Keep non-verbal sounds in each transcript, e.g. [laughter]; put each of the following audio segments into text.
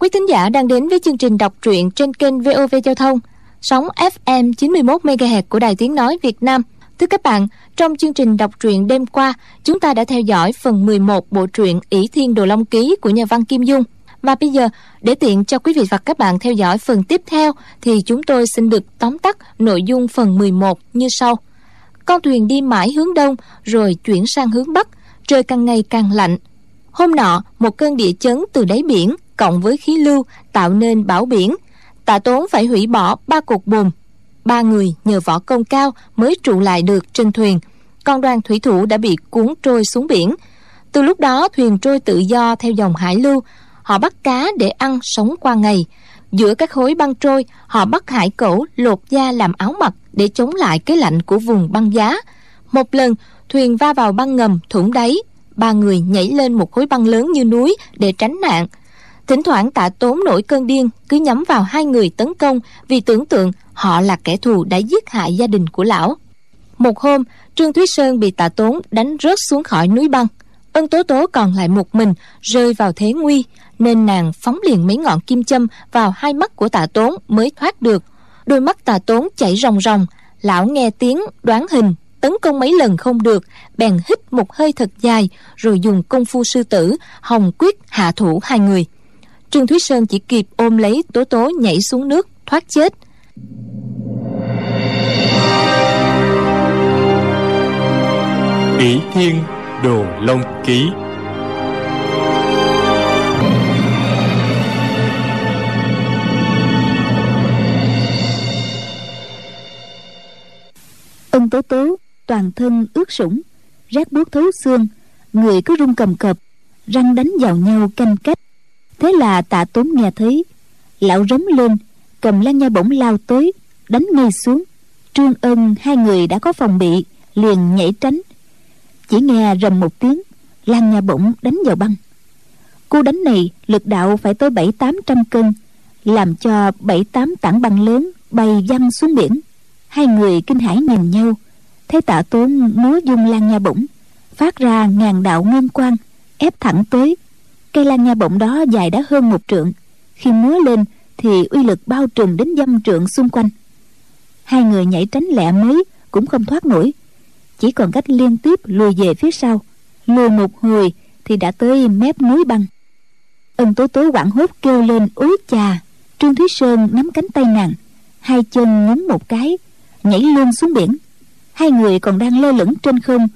Quý thính giả đang đến với chương trình đọc truyện trên kênh VOV Giao thông, sóng FM 91 MHz của Đài Tiếng nói Việt Nam. Thưa các bạn, trong chương trình đọc truyện đêm qua, chúng ta đã theo dõi phần 11 bộ truyện ỷ Thiên Đồ Long Ký của nhà văn Kim Dung. Và bây giờ, để tiện cho quý vị và các bạn theo dõi phần tiếp theo, thì chúng tôi xin được tóm tắt nội dung phần 11 như sau. Con thuyền đi mãi hướng đông, rồi chuyển sang hướng bắc, trời càng ngày càng lạnh. Hôm nọ, một cơn địa chấn từ đáy biển cộng với khí lưu tạo nên bão biển. Tạ Tốn phải hủy bỏ ba cột bùn. Ba người nhờ võ công cao mới trụ lại được trên thuyền. Còn đoàn thủy thủ đã bị cuốn trôi xuống biển. Từ lúc đó thuyền trôi tự do theo dòng hải lưu. Họ bắt cá để ăn sống qua ngày. Giữa các khối băng trôi, họ bắt hải cẩu lột da làm áo mặc để chống lại cái lạnh của vùng băng giá. Một lần, thuyền va vào băng ngầm thủng đáy. Ba người nhảy lên một khối băng lớn như núi để tránh nạn. Thỉnh thoảng tạ tốn nổi cơn điên, Cứ nhắm vào hai người tấn công, Vì tưởng tượng họ là kẻ thù đã giết hại gia đình của lão. Một hôm, Trương Thúy Sơn bị tạ tốn đánh rớt xuống khỏi núi băng. Ân Tố Tố còn lại một mình, Rơi vào thế nguy, Nên nàng phóng liền mấy ngọn kim châm Vào hai mắt của tạ tốn mới thoát được. Đôi mắt tạ tốn chảy ròng ròng, Lão nghe tiếng đoán hình, tấn công mấy lần không được, bèn hít một hơi thật dài, rồi dùng công phu sư tử hồng quyết hạ thủ hai người trương thúy sơn chỉ kịp ôm lấy tố tố nhảy xuống nước thoát chết. Ỷ thiên đồ long ký. Ân tố tố toàn thân ướt sũng rác buốt thấu xương người cứ run cầm cập răng đánh vào nhau canh cách thế là tạ tốn nghe thấy. Lão rống lên, cầm lan nha bổng lao tới, đánh ngay xuống. Trương ân, hai người đã có phòng bị, liền nhảy tránh. Chỉ nghe rầm một tiếng lan nha bổng đánh vào băng. Cú đánh này, lực đạo phải tới bảy tám trăm cân, làm cho bảy tám tảng băng lớn bay văng xuống biển. Hai người kinh hãi nhìn nhau. Thấy tạ tốn múa dung lan nha bổng, phát ra ngàn đạo ngân quang, ép thẳng tới cây lan nha bổng đó dài đã hơn một trượng. Khi múa lên thì uy lực bao trùm đến dăm trượng xung quanh. Hai người nhảy tránh lẹ mới cũng không thoát nổi. Chỉ còn cách liên tiếp lùi về phía sau. Lùi một hồi thì đã tới mép núi băng. Ân tố tố quảng hốt kêu lên ối chà! Trương thúy sơn nắm cánh tay nàng, hai chân nhúng một cái, nhảy luôn xuống biển. Hai người còn đang lơ lửng trên không,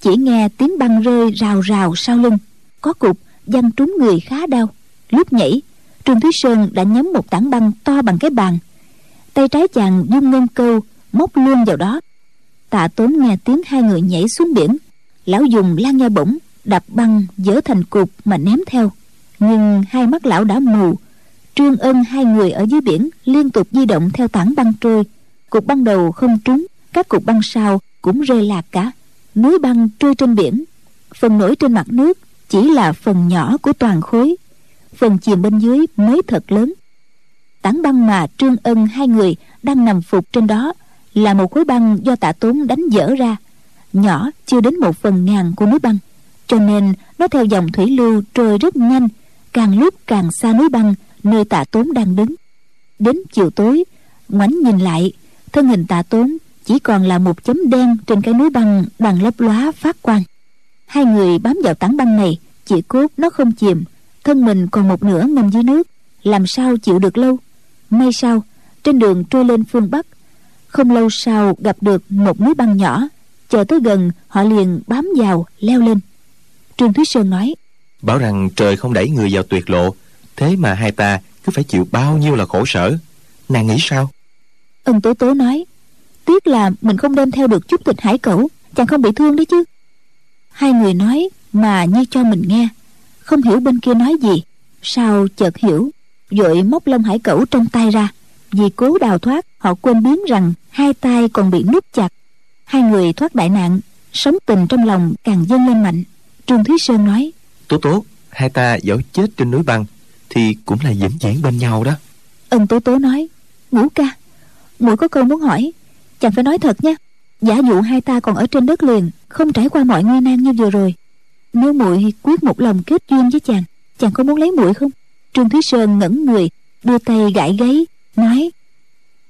chỉ nghe tiếng băng rơi rào rào sau lưng. Có cục văng trúng người khá đau. Lúc nhảy, trương thúy sơn đã nhắm một tảng băng to bằng cái bàn. Tay trái chàng dung ngân câu, móc luôn vào đó. Tạ tốn nghe tiếng hai người nhảy xuống biển. Lão dùng lan nha bổng, đập băng dỡ thành cục mà ném theo. Nhưng hai mắt lão đã mù. Trương ân hai người ở dưới biển liên tục di động theo tảng băng trôi. Cục băng đầu không trúng, các cục băng sau cũng rơi lạc cả. Núi băng trôi trên biển, phần nổi trên mặt nước chỉ là phần nhỏ của toàn khối. Phần chìm bên dưới mới thật lớn. Tảng băng mà trương ân hai người đang nằm phục trên đó là một khối băng do tạ tốn đánh dở ra. Nhỏ chưa đến một phần ngàn của núi băng, cho nên nó theo dòng thủy lưu trôi rất nhanh, càng lúc càng xa núi băng nơi tạ tốn đang đứng. Đến chiều tối, ngoảnh nhìn lại, thân hình tạ tốn chỉ còn là một chấm đen trên cái núi băng đang lấp lóa phát quang hai người bám vào tảng băng này chỉ cốt nó không chìm thân mình còn một nửa ngâm dưới nước. Làm sao chịu được lâu? May sao trên đường trôi lên phương bắc. Không lâu sau gặp được một núi băng nhỏ chờ tới gần họ liền bám vào leo lên. Trương thúy sơn nói bảo rằng trời không đẩy người vào tuyệt lộ thế mà hai ta cứ phải chịu bao nhiêu là khổ sở. Nàng nghĩ sao? Ân tố tố nói tiếc là mình không đem theo được chút thịt hải cẩu chàng không bị thương đấy chứ hai người nói mà như cho mình nghe. Không hiểu bên kia nói gì. Sao chợt hiểu. Vội móc lông hải cẩu trong tay ra. Vì cố đào thoát họ quên biến rằng hai tay còn bị nút chặt. Hai người thoát đại nạn sống tình trong lòng càng dâng lên mạnh. Trương thúy sơn nói tố tố hai ta dẫu chết trên núi băng thì cũng là vĩnh viễn bên nhau đó. Ân tố tố nói ngũ ca muội có câu muốn hỏi chàng phải nói thật nha. Giả dụ hai ta còn ở trên đất liền không trải qua mọi nguy nan như vừa rồi. Nếu muội quyết một lòng kết duyên với chàng chàng có muốn lấy muội không? Trương thúy sơn ngẩn người đưa tay gãi gáy nói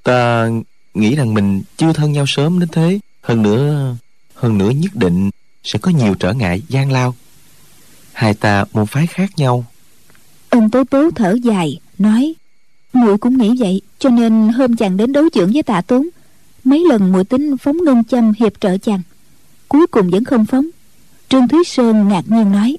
ta nghĩ rằng mình chưa thân nhau sớm đến thế. Hơn nữa hơn nữa nhất định sẽ có nhiều trở ngại gian lao. Hai ta môn phái khác nhau. Ân tố tố thở dài nói muội cũng nghĩ vậy cho nên hôm chàng đến đấu trưởng với tạ tốn mấy lần muội tính phóng ngân châm hiệp trợ chàng cuối cùng vẫn không phóng. Trương thúy sơn ngạc nhiên nói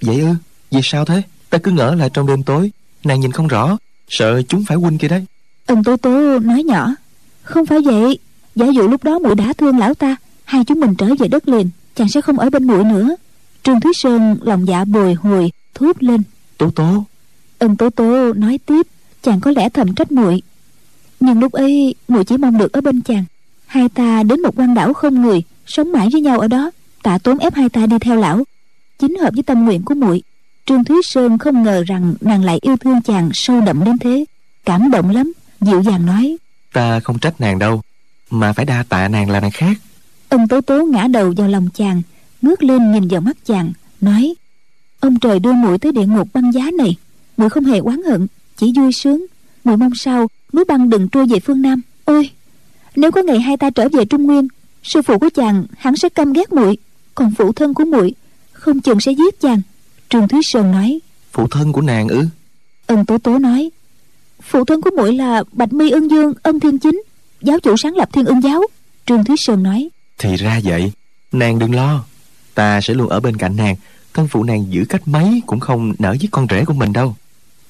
vậy ư? Vì sao thế? Ta cứ ngỡ là trong đêm tối nàng nhìn không rõ sợ chúng phải huynh kia đấy. Ân tố tố nói nhỏ không phải vậy. Giả dụ lúc đó muội đã thương lão ta hai chúng mình trở về đất liền chàng sẽ không ở bên muội nữa. Trương thúy sơn lòng dạ bồi hồi thốt lên. Tố tố. Ân tố tố nói tiếp chàng có lẽ thầm trách muội. Nhưng lúc ấy muội chỉ mong được ở bên chàng. Hai ta đến một quan đảo không người sống mãi với nhau ở đó tạ tốn ép hai ta đi theo lão. Chính hợp với tâm nguyện của muội trương thúy sơn không ngờ rằng nàng lại yêu thương chàng sâu đậm đến thế. Cảm động lắm dịu dàng nói. Ta không trách nàng đâu mà phải đa tạ nàng là nàng khác. Ông tố tố ngã đầu vào lòng chàng ngước lên nhìn vào mắt chàng nói ông trời đưa muội tới địa ngục băng giá này muội không hề oán hận chỉ vui sướng. Muội mong sao núi băng đừng trôi về phương nam. Ôi nếu có ngày hai ta trở về trung nguyên sư phụ của chàng hẳn sẽ căm ghét muội còn phụ thân của muội không chừng sẽ giết chàng. Trương thúy sơn nói. Phụ thân của nàng ư? Ân tố tố nói. Phụ thân của muội là bạch mi ưng dương ân thiên chính giáo chủ sáng lập thiên ưng giáo. Trương thúy sơn nói. Thì ra vậy nàng đừng lo ta sẽ luôn ở bên cạnh nàng. Thân phụ nàng giữ cách mấy cũng không nỡ với con rể của mình đâu.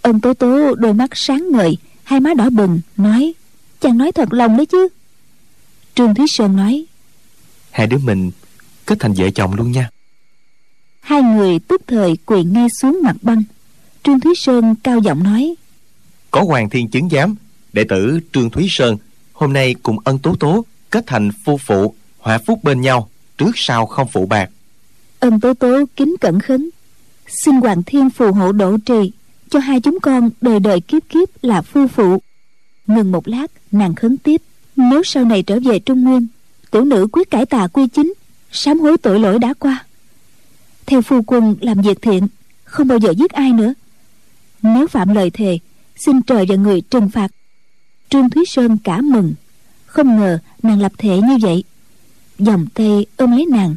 Ân tố tố đôi mắt sáng ngời hai má đỏ bừng nói chàng nói thật lòng đấy chứ? Trương thúy sơn nói hai đứa mình kết thành vợ chồng luôn nha. Hai người tức thời quỳ ngay xuống mặt băng. Trương thúy sơn cao giọng nói có hoàng thiên chứng giám đệ tử trương thúy sơn hôm nay cùng ân tố tố kết thành phu phụ hòa phúc bên nhau trước sau không phụ bạc. Ân tố tố kính cẩn khấn xin hoàng thiên phù hộ độ trì cho hai chúng con đời đời kiếp kiếp là phu phụ. Ngừng một lát nàng khấn tiếp nếu sau này trở về trung nguyên tiểu nữ quyết cải tà quy chính, sám hối tội lỗi đã qua. Theo phu quân làm việc thiện, không bao giờ giết ai nữa. Nếu phạm lời thề, xin trời và người trừng phạt. Trương thúy sơn cả mừng, không ngờ nàng lập thể như vậy. Dòng tay ôm lấy nàng,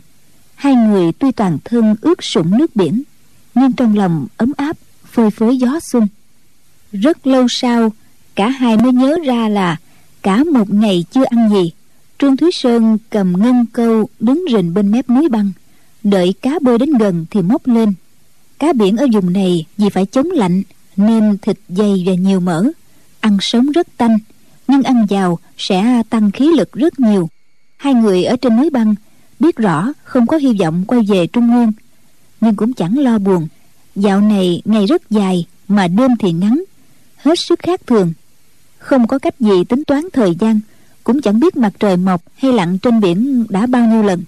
hai người tuy toàn thân ướt sũng nước biển, nhưng trong lòng ấm áp, phơi phới gió xuân. Rất lâu sau, cả hai mới nhớ ra là cả một ngày chưa ăn gì trương thúy sơn cầm ngân câu đứng rình bên mép núi băng. Đợi cá bơi đến gần thì móc lên. Cá biển ở vùng này vì phải chống lạnh, nên thịt dày và nhiều mỡ. Ăn sống rất tanh, nhưng ăn vào sẽ tăng khí lực rất nhiều. Hai người ở trên núi băng biết rõ không có hy vọng quay về trung nguyên, nhưng cũng chẳng lo buồn. Dạo này ngày rất dài mà đêm thì ngắn, hết sức khác thường. Không có cách gì tính toán thời gian cũng chẳng biết mặt trời mọc hay lặn trên biển đã bao nhiêu lần.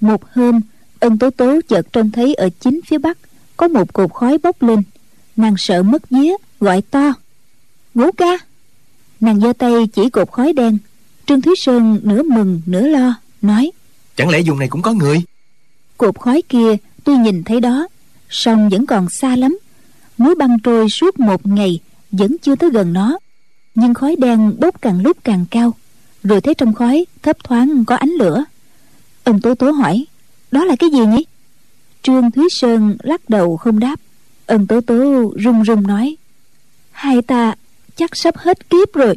Một hôm ân tố tố chợt trông thấy ở chính phía bắc có một cột khói bốc lên. Nàng sợ mất vía gọi to. Ngũ ca! Nàng giơ tay chỉ cột khói đen. Trương thúy sơn nửa mừng nửa lo nói chẳng lẽ vùng này cũng có người? Cột khói kia tuy nhìn thấy đó song vẫn còn xa lắm. Núi băng trôi suốt một ngày vẫn chưa tới gần nó. Nhưng khói đen bốc càng lúc càng cao rồi thấy trong khói thấp thoáng có ánh lửa. Ông tố tố hỏi đó là cái gì nhỉ? Trương thúy sơn lắc đầu không đáp. Ân tố tố run run nói hai ta chắc sắp hết kiếp rồi.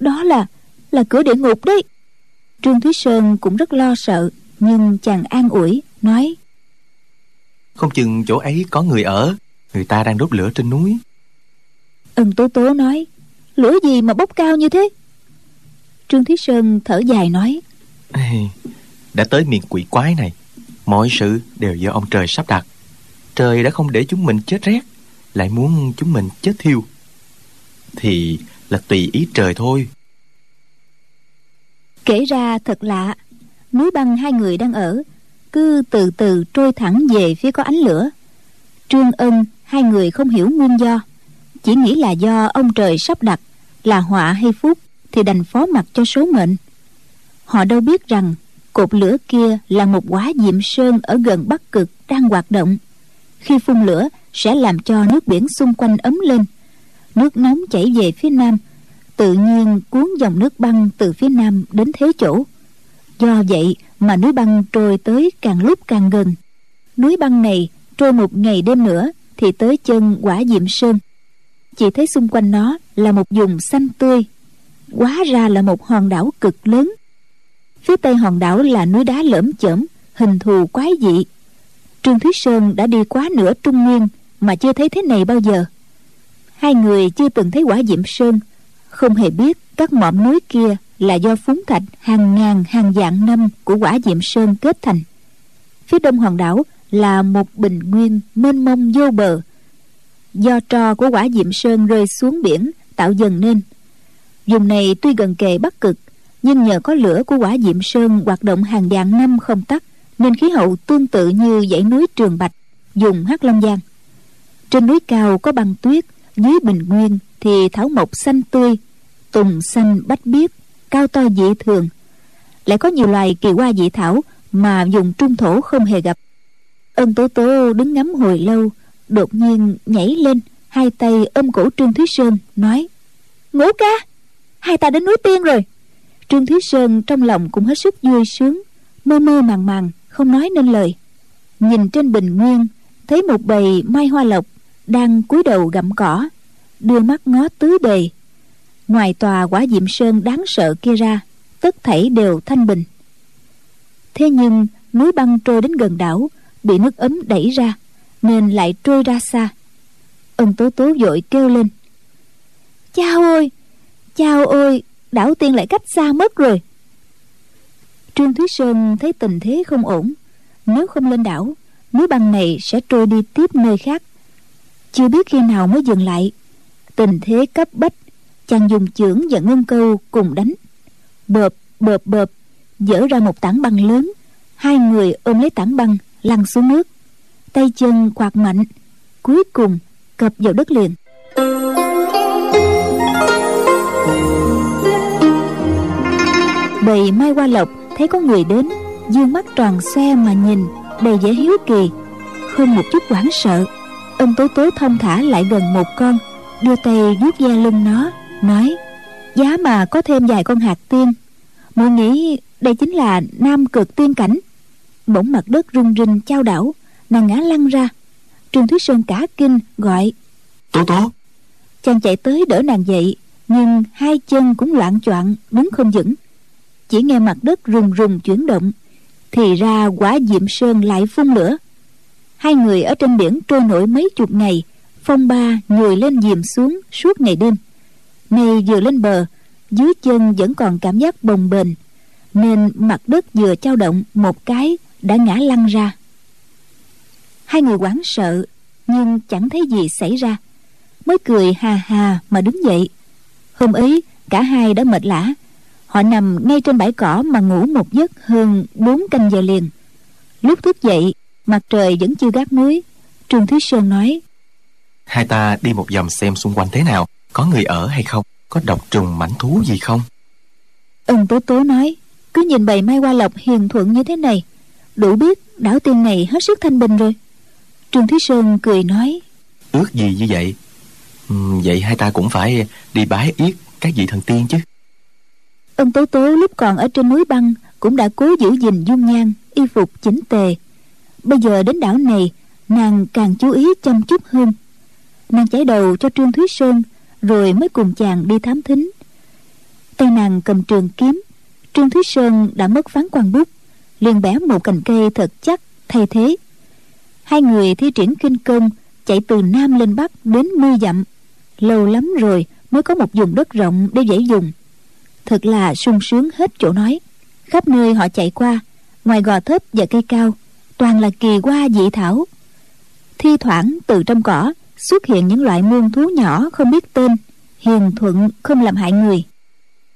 Đó là là cửa địa ngục đấy. Trương thúy sơn cũng rất lo sợ nhưng chàng an ủi nói không chừng chỗ ấy có người ở người ta đang đốt lửa trên núi. Ân tố tố nói lửa gì mà bốc cao như thế trương thúy sơn thở dài nói đã tới miền quỷ quái này mọi sự đều do ông trời sắp đặt. Trời đã không để chúng mình chết rét lại muốn chúng mình chết thiêu. Thì là tùy ý trời thôi. Kể ra thật lạ núi băng hai người đang ở cứ từ từ trôi thẳng về phía có ánh lửa. Trương ân hai người không hiểu nguyên do chỉ nghĩ là do ông trời sắp đặt là họa hay phúc thì đành phó mặc cho số mệnh. Họ đâu biết rằng cột lửa kia là một quả diệm sơn ở gần bắc cực đang hoạt động. Khi phun lửa, sẽ làm cho nước biển xung quanh ấm lên. Nước nóng chảy về phía nam, tự nhiên cuốn dòng nước băng từ phía nam đến thế chỗ. Do vậy mà núi băng trôi tới càng lúc càng gần. Núi băng này trôi một ngày đêm nữa thì tới chân quả diệm sơn. Chỉ thấy xung quanh nó là một vùng xanh tươi quá ra là một hòn đảo cực lớn. Phía tây hòn đảo là núi đá lởm chởm, hình thù quái dị. Trương thúy sơn đã đi quá nửa trung nguyên mà chưa thấy thế này bao giờ. Hai người chưa từng thấy quả diệm sơn. Không hề biết các mỏm núi kia là do phúng thạch hàng ngàn, hàng vạn năm của quả diệm sơn kết thành. Phía đông hòn đảo là một bình nguyên mênh mông vô bờ. Do tro của quả diệm sơn rơi xuống biển, tạo dần nên vùng này tuy gần kề bắc cực, nhưng nhờ có lửa của quả diệm sơn hoạt động hàng vạn năm không tắt, nên khí hậu tương tự như dãy núi trường bạch dùng hắc long giang. Trên núi cao có băng tuyết, dưới bình nguyên thì thảo mộc xanh tươi, tùng xanh bách biếc, cao to dị thường. Lại có nhiều loài kỳ hoa dị thảo mà dùng trung thổ không hề gặp. Ân tố tố đứng ngắm hồi lâu, đột nhiên nhảy lên, hai tay ôm cổ trương thúy sơn, nói ngủ ca hai ta đến núi tiên rồi. Trương thúy sơn trong lòng cũng hết sức vui sướng, mơ mơ màng màng, không nói nên lời. Nhìn trên bình nguyên, thấy một bầy mai hoa lộc đang cúi đầu gặm cỏ, đưa mắt ngó tứ bề. Ngoài tòa quả diệm sơn đáng sợ kia ra, tất thảy đều thanh bình. Thế nhưng, núi băng trôi đến gần đảo, bị nước ấm đẩy ra, nên lại trôi ra xa. Ân tố tố vội kêu lên chao ơi, đảo tiên lại cách xa mất rồi. Trương thúy sơn thấy tình thế không ổn. Nếu không lên đảo, núi băng này sẽ trôi đi tiếp nơi khác. Chưa biết khi nào mới dừng lại. Tình thế cấp bách, chàng dùng chưởng và ngân câu cùng đánh. Bợp bợp bợp dỡ ra một tảng băng lớn. Hai người ôm lấy tảng băng, lăn xuống nước. Tay chân quạt mạnh, cuối cùng cập vào đất liền. Bầy mai qua lộc thấy có người đến dương mắt tròn xe mà nhìn đầy vẻ hiếu kỳ. Không một chút hoảng sợ ông tố tố thông thả lại gần một con đưa tay vuốt da lưng nó nói giá mà có thêm vài con hạt tiên. Muội nghĩ đây chính là nam cực tiên cảnh. Bỗng mặt đất rung rinh trao đảo nàng ngã lăn ra. Trương thúy sơn cả kinh gọi tố tố. Chàng chạy tới đỡ nàng dậy nhưng hai chân cũng loạn choạng đứng không vững chỉ nghe mặt đất rùng rùng chuyển động, thì ra quả diệm sơn lại phun lửa. Hai người ở trên biển trôi nổi mấy chục ngày, phong ba nhồi lên diệm xuống suốt ngày đêm. Nay vừa lên bờ, dưới chân vẫn còn cảm giác bồng bềnh, nên mặt đất vừa trao động một cái đã ngã lăn ra. Hai người hoảng sợ, nhưng chẳng thấy gì xảy ra. Mới cười hà hà mà đứng dậy. Hôm ấy, cả hai đã mệt lả họ nằm ngay trên bãi cỏ mà ngủ một giấc hơn bốn canh giờ liền. Lúc thức dậy mặt trời vẫn chưa gác núi trương thúy sơn nói hai ta đi một vòng xem xung quanh thế nào có người ở hay không có độc trùng mảnh thú gì không? Ân tố tố nói cứ nhìn bầy mai hoa lộc hiền thuận như thế này đủ biết đảo tiên này hết sức thanh bình rồi. Trương thúy sơn cười nói ước gì như vậy? Ừ, vậy hai ta cũng phải đi bái yết các vị thần tiên chứ ân tố tố lúc còn ở trên núi băng cũng đã cố giữ gìn dung nhan, y phục chỉnh tề. Bây giờ đến đảo này, nàng càng chú ý chăm chút hơn. Nàng chải đầu cho trương thúy sơn, rồi mới cùng chàng đi thám thính. Tay nàng cầm trường kiếm, trương thúy sơn đã mất phán quan bút, liền bẻ một cành cây thật chắc, thay thế. Hai người thi triển kinh công, chạy từ nam lên bắc đến mươi dặm. Lâu lắm rồi mới có một vùng đất rộng để dễ dùng thật là sung sướng hết chỗ nói. Khắp nơi họ chạy qua, ngoài gò thấp và cây cao, toàn là kỳ hoa dị thảo. Thi thoảng từ trong cỏ xuất hiện những loại muôn thú nhỏ không biết tên, hiền thuận không làm hại người.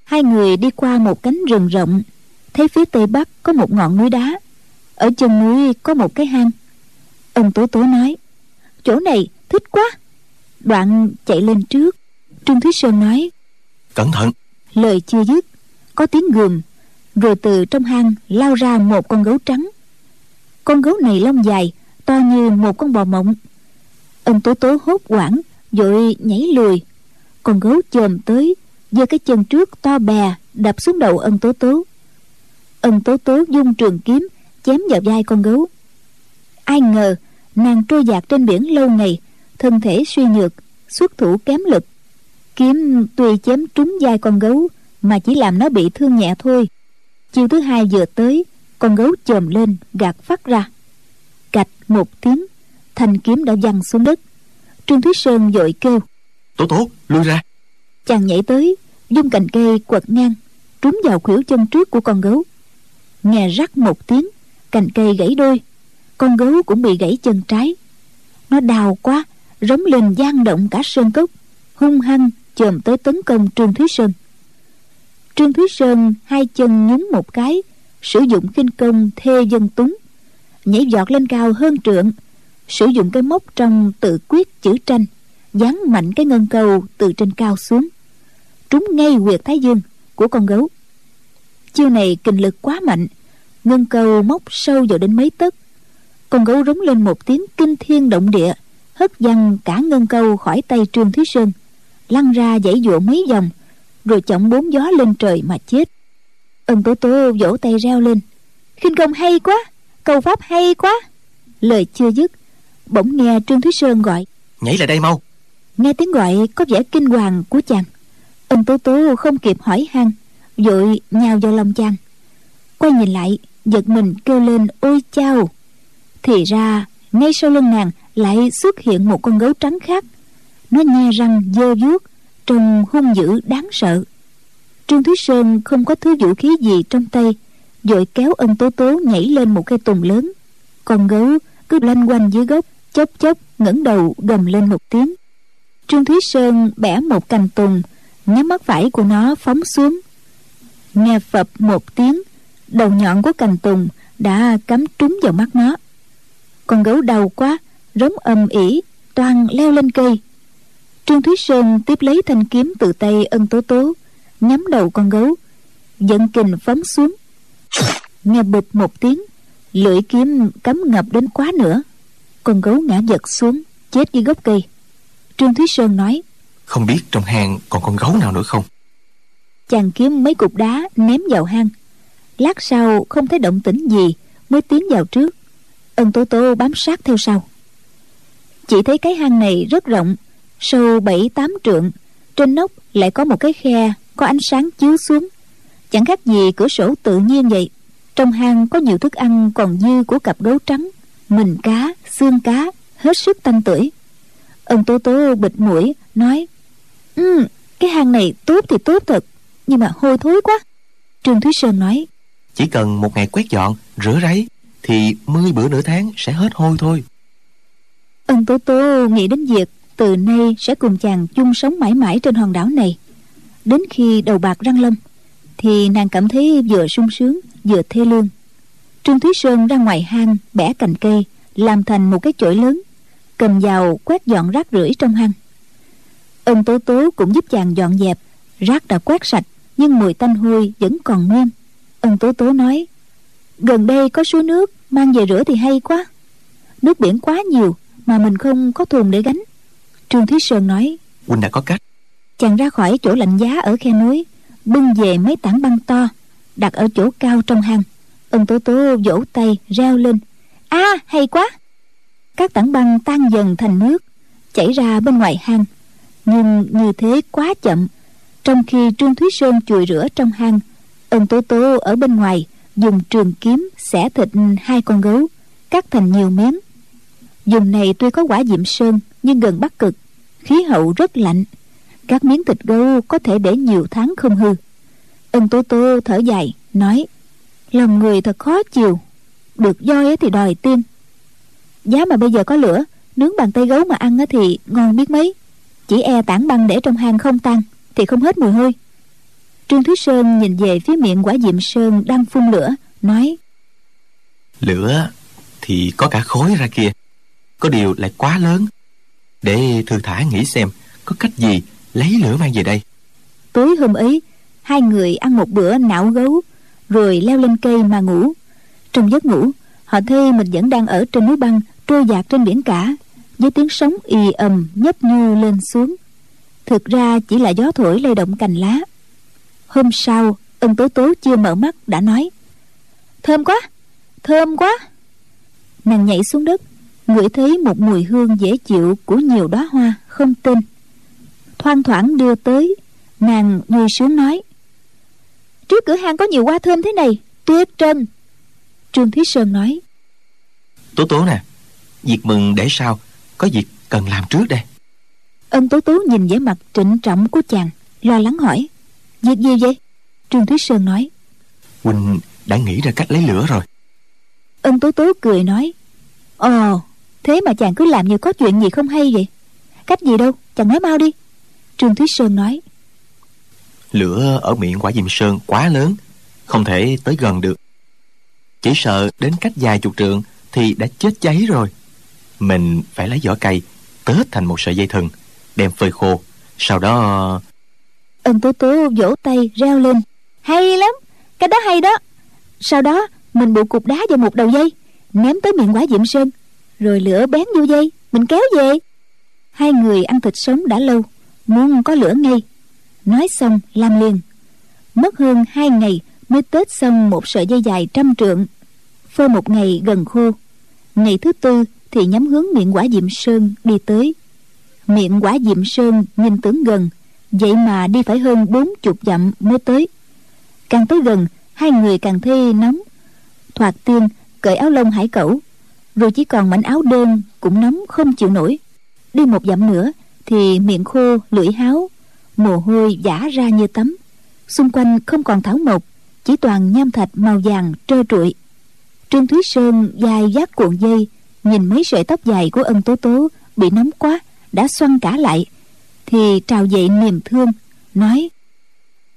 Hai người đi qua một cánh rừng rộng, thấy phía tây bắc có một ngọn núi đá, ở chân núi có một cái hang. Ông tố tố nói, chỗ này thích quá. Đoạn chạy lên trước trương thúy sơn nói, cẩn thận lời chưa dứt, có tiếng gườm, rồi từ trong hang lao ra một con gấu trắng. Con gấu này lông dài, to như một con bò mộng. Ân tố tố hốt hoảng, vội nhảy lùi. Con gấu chồm tới, giơ cái chân trước to bè, đập xuống đầu ân tố tố. Ân tố tố dung trường kiếm, chém vào vai con gấu. Ai ngờ, nàng trôi dạt trên biển lâu ngày, thân thể suy nhược, xuất thủ kém lực kiếm tuy chém trúng vai con gấu mà chỉ làm nó bị thương nhẹ thôi. Chiều thứ hai vừa tới con gấu chồm lên gạt phát ra. Cạch một tiếng thanh kiếm đã văng xuống đất. Trương thúy sơn vội kêu. Tố tố lui ra. Chàng nhảy tới dung cành cây quật ngang trúng vào khuỷu chân trước của con gấu. Nghe rắc một tiếng cành cây gãy đôi. Con gấu cũng bị gãy chân trái. Nó đau quá rống lên gian động cả sơn cốc. Hung hăng chồm tới tấn công trương thúy sơn. Trương thúy sơn hai chân nhún một cái, sử dụng kinh công thê dân túng, nhảy giọt lên cao hơn trượng, sử dụng cái móc trong tự quyết chữ tranh, dán mạnh cái ngân cầu từ trên cao xuống, trúng ngay huyệt thái dương của con gấu. Chiêu này kinh lực quá mạnh, ngân cầu móc sâu vào đến mấy tấc. Con gấu rống lên một tiếng kinh thiên động địa, hất văng cả ngân câu khỏi tay trương thúy sơn lăn ra dãy dụa mấy vòng rồi chọng bốn gió lên trời mà chết. Ân tố tố vỗ tay reo lên khinh công hay quá câu pháp hay quá. Lời chưa dứt bỗng nghe trương thúy sơn gọi. Nhảy lại đây mau. Nghe tiếng gọi có vẻ kinh hoàng của chàng. Ân tố tố không kịp hỏi han vội nhào vào lòng chàng. Quay nhìn lại giật mình kêu lên ôi chao! Thì ra ngay sau lưng nàng lại xuất hiện một con gấu trắng khác nó nhe răng, dơ vuốt, trông hung dữ, đáng sợ. Trương thúy sơn không có thứ vũ khí gì trong tay, vội kéo ân tố tố nhảy lên một cây tùng lớn. Con gấu cứ lanh quanh dưới gốc, chốc chốc ngẩng đầu gầm lên một tiếng. Trương thúy sơn bẻ một cành tùng, nhắm mắt phải của nó phóng xuống. Nghe phập một tiếng, đầu nhọn của cành tùng đã cắm trúng vào mắt nó. Con gấu đau quá, rống ầm ỉ toàn leo lên cây trương thúy sơn tiếp lấy thanh kiếm từ tay ân tố tố nhắm đầu con gấu dẫn kình phóng xuống. Nghe bụp một tiếng lưỡi kiếm cắm ngập đến quá nữa con gấu ngã giật xuống chết dưới gốc cây. Trương thúy sơn nói không biết trong hang còn con gấu nào nữa không? Chàng kiếm mấy cục đá ném vào hang. Lát sau không thấy động tĩnh gì mới tiến vào trước. Ân tố tố bám sát theo sau. Chỉ thấy cái hang này rất rộng sâu bảy tám trượng trên nóc lại có một cái khe có ánh sáng chiếu xuống. Chẳng khác gì cửa sổ tự nhiên vậy. Trong hang có nhiều thức ăn còn dư của cặp gấu trắng mình cá xương cá hết sức tanh tưởi. Ân tố tố bịt mũi nói ừ cái hang này tốt thì tốt thật nhưng mà hôi thối quá. Trương thúy sơn nói chỉ cần một ngày quét dọn rửa ráy thì mươi bữa nửa tháng sẽ hết hôi thôi. Ân tố tố nghĩ đến việc từ nay sẽ cùng chàng chung sống mãi mãi trên hòn đảo này. Đến khi đầu bạc răng lâm, thì nàng cảm thấy vừa sung sướng, vừa thê lương. Trương thúy sơn ra ngoài hang, bẻ cành cây, làm thành một cái chổi lớn, cầm vào quét dọn rác rưởi trong hang. Ân tố tố cũng giúp chàng dọn dẹp, rác đã quét sạch, nhưng mùi tanh hôi vẫn còn nguyên. Ân tố tố nói, gần đây có suối nước, mang về rửa thì hay quá. Nước biển quá nhiều mà mình không có thùng để gánh trương thúy sơn nói huynh đã có cách. Chàng ra khỏi chỗ lạnh giá ở khe núi bưng về mấy tảng băng to đặt ở chỗ cao trong hang. Ân tố tố vỗ tay reo lên a à, hay quá! Các tảng băng tan dần thành nước chảy ra bên ngoài hang. Nhưng như thế quá chậm trong khi trương thúy sơn chùi rửa trong hang ân tố tố ở bên ngoài dùng trường kiếm xẻ thịt hai con gấu cắt thành nhiều miếng dùng này tuy có quả diệm sơn nhưng gần bắc cực, khí hậu rất lạnh. Các miếng thịt gấu có thể để nhiều tháng không hư. Ân tố tố thở dài, nói, lòng người thật khó chịu. Được voi thì đòi tiên giá mà bây giờ có lửa, nướng bàn tay gấu mà ăn thì ngon biết mấy. Chỉ e tảng băng để trong hang không tan, thì không hết mùi hôi. Trương thúy sơn nhìn về phía miệng quả diệm sơn đang phun lửa, nói, lửa thì có cả khối ra kia. Có điều lại quá lớn để thư thả nghĩ xem, có cách gì lấy lửa mang về đây? Tối hôm ấy, hai người ăn một bữa não gấu, rồi leo lên cây mà ngủ. Trong giấc ngủ, họ thấy mình vẫn đang ở trên núi băng, trôi dạt trên biển cả, với tiếng sóng ì ầm nhấp nhô lên xuống. Thực ra chỉ là gió thổi lay động cành lá. Hôm sau ân tố tố chưa mở mắt đã nói, thơm quá thơm quá. Nàng nhảy xuống đất ngửi thấy một mùi hương dễ chịu của nhiều đóa hoa không tên thoang thoảng đưa tới nàng vui sướng nói trước cửa hàng có nhiều hoa thơm thế này tuyết trân. Trương thúy sơn nói tố tố nè việc mừng để sau có việc cần làm trước đây. Ân tố tố nhìn vẻ mặt trịnh trọng của chàng lo lắng hỏi việc gì vậy? Trương thúy sơn nói huynh đã nghĩ ra cách lấy lửa rồi. Ân tố tố cười nói ồ thế mà chàng cứ làm như có chuyện gì không hay vậy? Cách gì đâu chàng nói mau đi. Trương thúy sơn nói. Lửa ở miệng quả diệm sơn quá lớn không thể tới gần được. Chỉ sợ đến cách vài chục trượng thì đã chết cháy rồi. Mình phải lấy vỏ cây tết thành một sợi dây thừng đem phơi khô sau đó ân tố tố vỗ tay reo lên. Hay lắm cái đó hay đó. Sau đó mình bộ cục đá vào một đầu dây ném tới miệng quả diệm sơn rồi lửa bén vô dây, mình kéo về. Hai người ăn thịt sống đã lâu, muốn có lửa ngay. Nói xong làm liền. Mất hơn hai ngày mới tết xong một sợi dây dài trăm trượng. Phơi một ngày gần khô. Ngày thứ tư thì nhắm hướng miệng quả diệm sơn đi tới. Miệng quả diệm sơn nhìn tưởng gần, vậy mà đi phải hơn bốn chục dặm mới tới. Càng tới gần, hai người càng thấy nóng. Thoạt tiên, cởi áo lông hải cẩu rồi chỉ còn mảnh áo đơn cũng nóng không chịu nổi. Đi một dặm nữa thì miệng khô lưỡi háo mồ hôi vã ra như tắm. Xung quanh không còn thảo mộc chỉ toàn nham thạch màu vàng trơ trụi. Trương thúy sơn dài giác cuộn dây nhìn mấy sợi tóc dài của ân tố tố bị nóng quá đã xoăn cả lại. Thì trào dậy niềm thương nói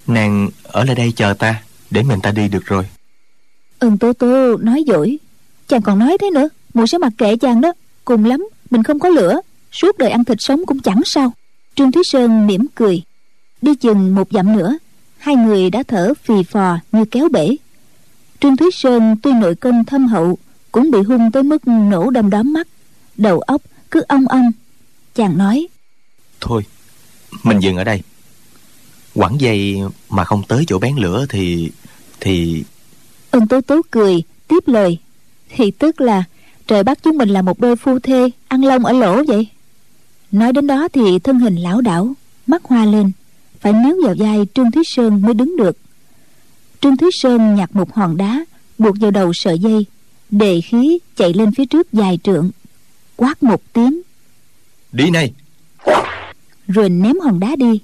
nàng ở lại đây chờ ta để mình ta đi được rồi. Ân tố tố nói dỗi chàng còn nói thế nữa muội sẽ mặc kệ chàng đó cùng lắm mình không có lửa suốt đời ăn thịt sống cũng chẳng sao. Trương thúy sơn mỉm cười. Đi chừng một dặm nữa hai người đã thở phì phò như kéo bể. Trương thúy sơn tuy nội công thâm hậu cũng bị hung tới mức nổ đom đóm mắt. Đầu óc cứ ong ong. Chàng nói thôi mình dừng ở đây. Quẳng dây mà không tới chỗ bén lửa thì thì ân tố tố cười tiếp lời. Thì tức là trời bắt chúng mình là một đôi phu thê ăn lông ở lỗ vậy. Nói đến đó thì thân hình lão đảo mắt hoa lên phải níu vào vai trương thúy sơn mới đứng được. Trương thúy sơn nhặt một hòn đá buộc vào đầu sợi dây đề khí chạy lên phía trước dài trượng quát một tiếng. Đi này. Rồi ném hòn đá đi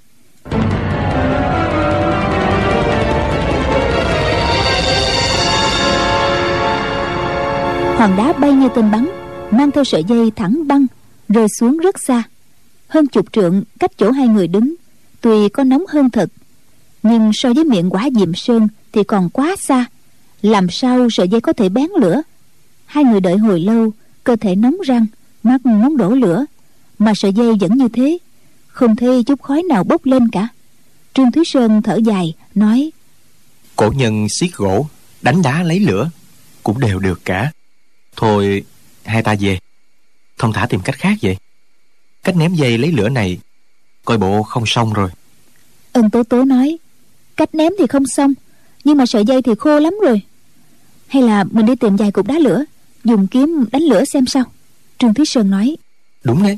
hòn đá bay như tên bắn, mang theo sợi dây thẳng băng, rơi xuống rất xa. Hơn chục trượng, cách chỗ hai người đứng, tuy có nóng hơn thật, nhưng so với miệng quả diệm sơn thì còn quá xa. Làm sao sợi dây có thể bén lửa? Hai người đợi hồi lâu, cơ thể nóng răng, mắt muốn đổ lửa, mà sợi dây vẫn như thế, không thấy chút khói nào bốc lên cả. Trương thúy sơn thở dài, nói, cổ nhân xiết gỗ, đánh đá lấy lửa, cũng đều được cả thôi hai ta về. Thông thả tìm cách khác vậy. Cách ném dây lấy lửa này coi bộ không xong rồi. Ân tố tố nói cách ném thì không xong nhưng mà sợi dây thì khô lắm rồi. Hay là mình đi tìm vài cục đá lửa dùng kiếm đánh lửa xem sao. Trương thúy sơn nói đúng đấy.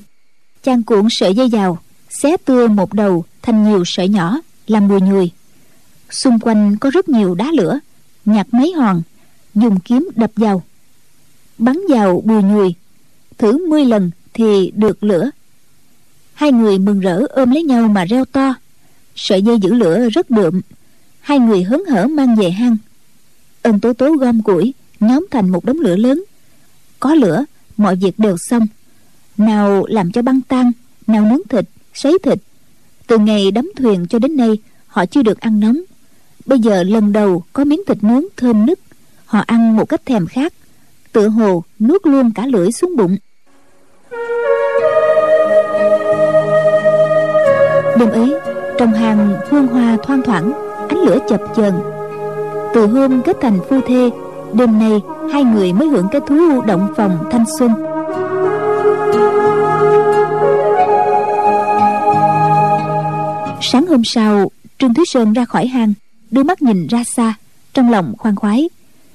Chàng cuộn sợi dây vào xé tưa một đầu thành nhiều sợi nhỏ làm mùi nhùi xung quanh có rất nhiều đá lửa nhặt mấy hòn dùng kiếm đập vào bắn vào bùi nhùi. Thử mươi lần thì được lửa. Hai người mừng rỡ ôm lấy nhau mà reo to. Sợi dây giữ lửa rất đượm. Hai người hớn hở mang về hang. Ân tố tố gom củi, nhóm thành một đống lửa lớn. Có lửa, mọi việc đều xong. Nào làm cho băng tan, nào nướng thịt, sấy thịt. Từ ngày đắm thuyền cho đến nay, họ chưa được ăn nóng. Bây giờ lần đầu có miếng thịt nướng thơm nức. Họ ăn một cách thèm khát tựa hồ, nuốt luôn cả lưỡi xuống bụng. Đêm ấy, trong hang hương hoa thoang thoảng, ánh lửa chập chờn. Từ hôm kết thành phu thê, đêm nay hai người mới hưởng cái thú động phòng thanh xuân. Sáng hôm sau, trương thúy sơn ra khỏi hang, đưa mắt nhìn ra xa, trong lòng khoan khoái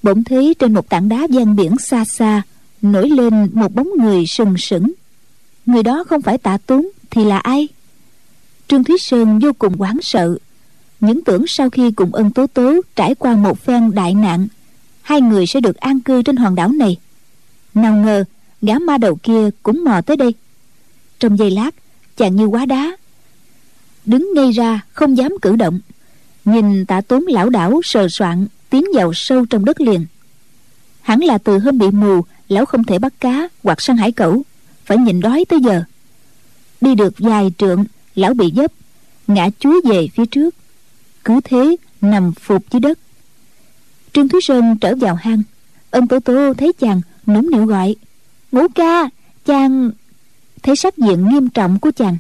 bỗng thấy trên một tảng đá ven biển xa xa, nổi lên một bóng người sừng sững. Người đó không phải tạ tốn thì là ai? Trương thúy sơn vô cùng hoảng sợ. Những tưởng sau khi cùng ân tố tố trải qua một phen đại nạn, hai người sẽ được an cư trên hòn đảo này. Nào ngờ, gã ma đầu kia cũng mò tới đây. Trong giây lát, chàng như quá đá. Đứng ngay ra, không dám cử động. Nhìn tạ tốn lão đảo sờ soạn tiến vào sâu trong đất liền. Hẳn là từ hôm bị mù, lão không thể bắt cá hoặc săn hải cẩu, phải nhịn đói tới giờ. Đi được vài trượng, lão bị dấp, ngã chúa về phía trước. Cứ thế, nằm phục dưới đất. Trương thúy sơn trở vào hang. Ân tố tố thấy chàng, nũng nịu gọi, ngũ ca, chàng thấy sắc diện nghiêm trọng của chàng,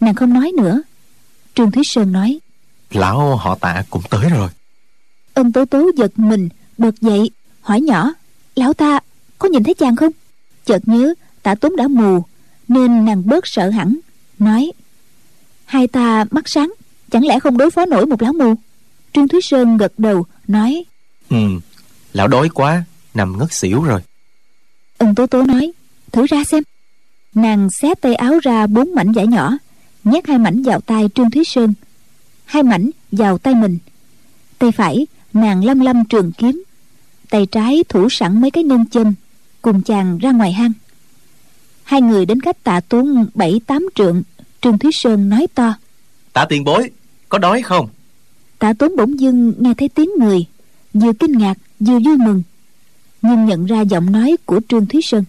nàng không nói nữa. Trương thúy sơn nói, lão họ tạ cũng tới rồi ân tố tố giật mình bật dậy hỏi nhỏ lão ta có nhìn thấy chàng không? Chợt nhớ tạ tốn đã mù nên nàng bớt sợ hẳn nói hai ta mắt sáng chẳng lẽ không đối phó nổi một lão mù? Trương thúy sơn gật đầu nói ừ lão đói quá nằm ngất xỉu rồi. Ân tố tố nói thử ra xem. Nàng xé tay áo ra bốn mảnh vải nhỏ nhét hai mảnh vào tay trương thúy sơn. Hai mảnh vào tay mình. Tay phải nàng lâm lâm trường kiếm tay trái thủ sẵn mấy cái nâng châm cùng chàng ra ngoài hang. Hai người đến cách tạ tốn bảy tám trượng trương thúy sơn nói to. Tạ tiền bối có đói không? Tạ tốn bỗng dưng nghe thấy tiếng người vừa kinh ngạc vừa vui mừng nhưng nhận ra giọng nói của trương thúy sơn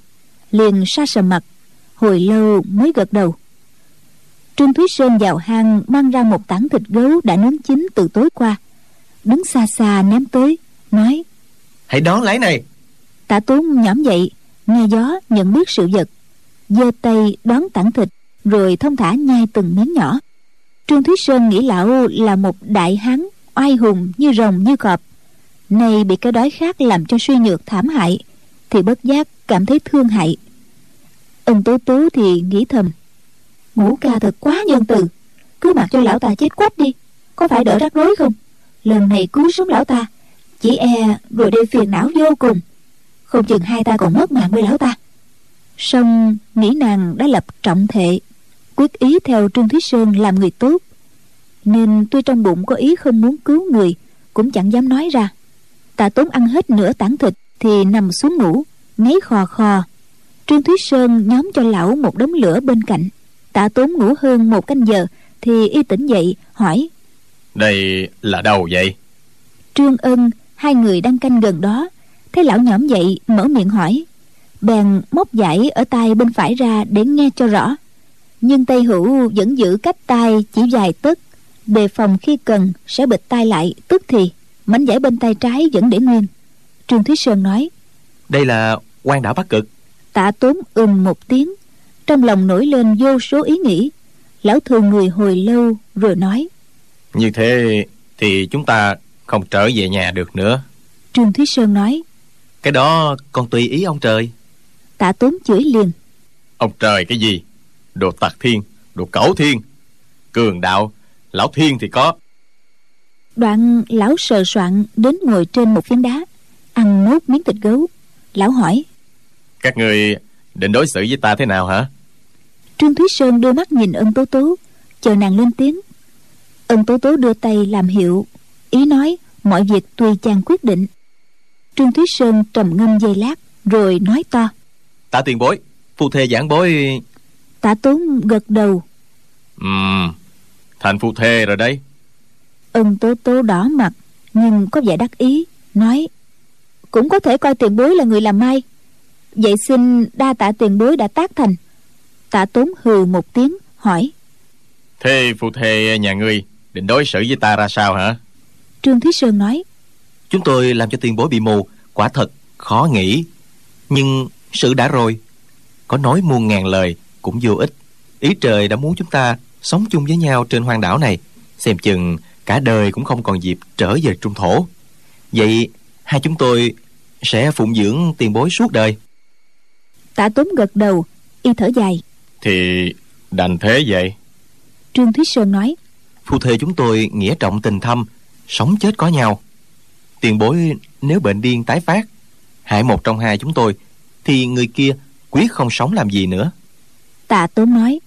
liền sa sầm mặt hồi lâu mới gật đầu. Trương thúy sơn vào hang mang ra một tảng thịt gấu đã nướng chín từ tối qua đứng xa xa ném tới nói hãy đón lấy này. Tạ tốn nhõm dậy nghe gió nhận biết sự vật. Giơ tay đón tảng thịt rồi thông thả nhai từng miếng nhỏ. Trương thúy sơn nghĩ lão là một đại hán oai hùng như rồng như cọp. Nay bị cái đói khát làm cho suy nhược thảm hại thì bất giác cảm thấy thương hại. Ân tố tố thì nghĩ thầm ngũ ca thật quá nhân từ. Cứ mặc cho lão ta chết quách đi có phải đỡ rắc rối không lần này cứu sống lão ta. Chỉ e rồi đây phiền não vô cùng. Không chừng hai ta còn mất mạng với lão ta. Song nghĩ nàng đã lập trọng thệ quyết ý theo trương thúy sơn làm người tốt. Nên tuy trong bụng có ý không muốn cứu người, cũng chẳng dám nói ra. Tạ tốn ăn hết nửa tảng thịt thì nằm xuống ngủ, ngáy khò khò. Trương thúy sơn nhóm cho lão một đống lửa bên cạnh. Tạ tốn ngủ hơn một canh giờ thì y tỉnh dậy, hỏi đây là đâu vậy? Trương ân hai người đang canh gần đó. Thấy lão nhõm dậy mở miệng hỏi. Bèn móc dải ở tay bên phải ra để nghe cho rõ. Nhưng tay hữu vẫn giữ cách tay chỉ vài tấc đề phòng khi cần sẽ bịt tay lại tức thì mảnh giải bên tay trái vẫn để nguyên. Trương thúy sơn nói. Đây là quan đảo bắc cực. Tạ tốn ừm một tiếng. Trong lòng nổi lên vô số ý nghĩ. Lão thường người hồi lâu rồi nói như thế thì chúng ta không trở về nhà được nữa. Trương thúy sơn nói cái đó con tùy ý ông trời. Tạ tốn chửi liền ông trời cái gì? Đồ tặc thiên đồ cẩu thiên cường đạo lão thiên thì có. Đoạn lão sờ soạn đến ngồi trên một phiến đá ăn nốt miếng thịt gấu. Lão hỏi các người định đối xử với ta thế nào hả? Trương thúy sơn đưa mắt nhìn ân tố tố chờ nàng lên tiếng ân tố tố đưa tay làm hiệu. Ý nói mọi việc tùy chàng quyết định. Trương thúy sơn trầm ngâm giây lát rồi nói to. Tạ tiền bối phu thê giảng bối. Tạ tốn gật đầu. Ừm thành phu thê rồi đấy. Ân tố tố đỏ mặt nhưng có vẻ đắc ý nói cũng có thể coi tiền bối là người làm mai vậy xin đa tạ tiền bối đã tác thành. Tạ tốn hừ một tiếng hỏi thế phu thê nhà ngươi định đối xử với ta ra sao hả? Trương thúy sơn nói. Chúng tôi làm cho tiền bối bị mù quả thật khó nghĩ. Nhưng sự đã rồi. Có nói muôn ngàn lời cũng vô ích. Ý trời đã muốn chúng ta sống chung với nhau trên hoang đảo này. Xem chừng cả đời cũng không còn dịp trở về trung thổ. Vậy hai chúng tôi sẽ phụng dưỡng tiền bối suốt đời. Tạ tốn gật đầu y thở dài. Thì đành thế vậy. Trương thúy sơn nói phu thê chúng tôi nghĩa trọng tình thâm sống chết có nhau. Tiền bối nếu bệnh điên tái phát hại một trong hai chúng tôi thì người kia quyết không sống làm gì nữa. Tạ tốn nói.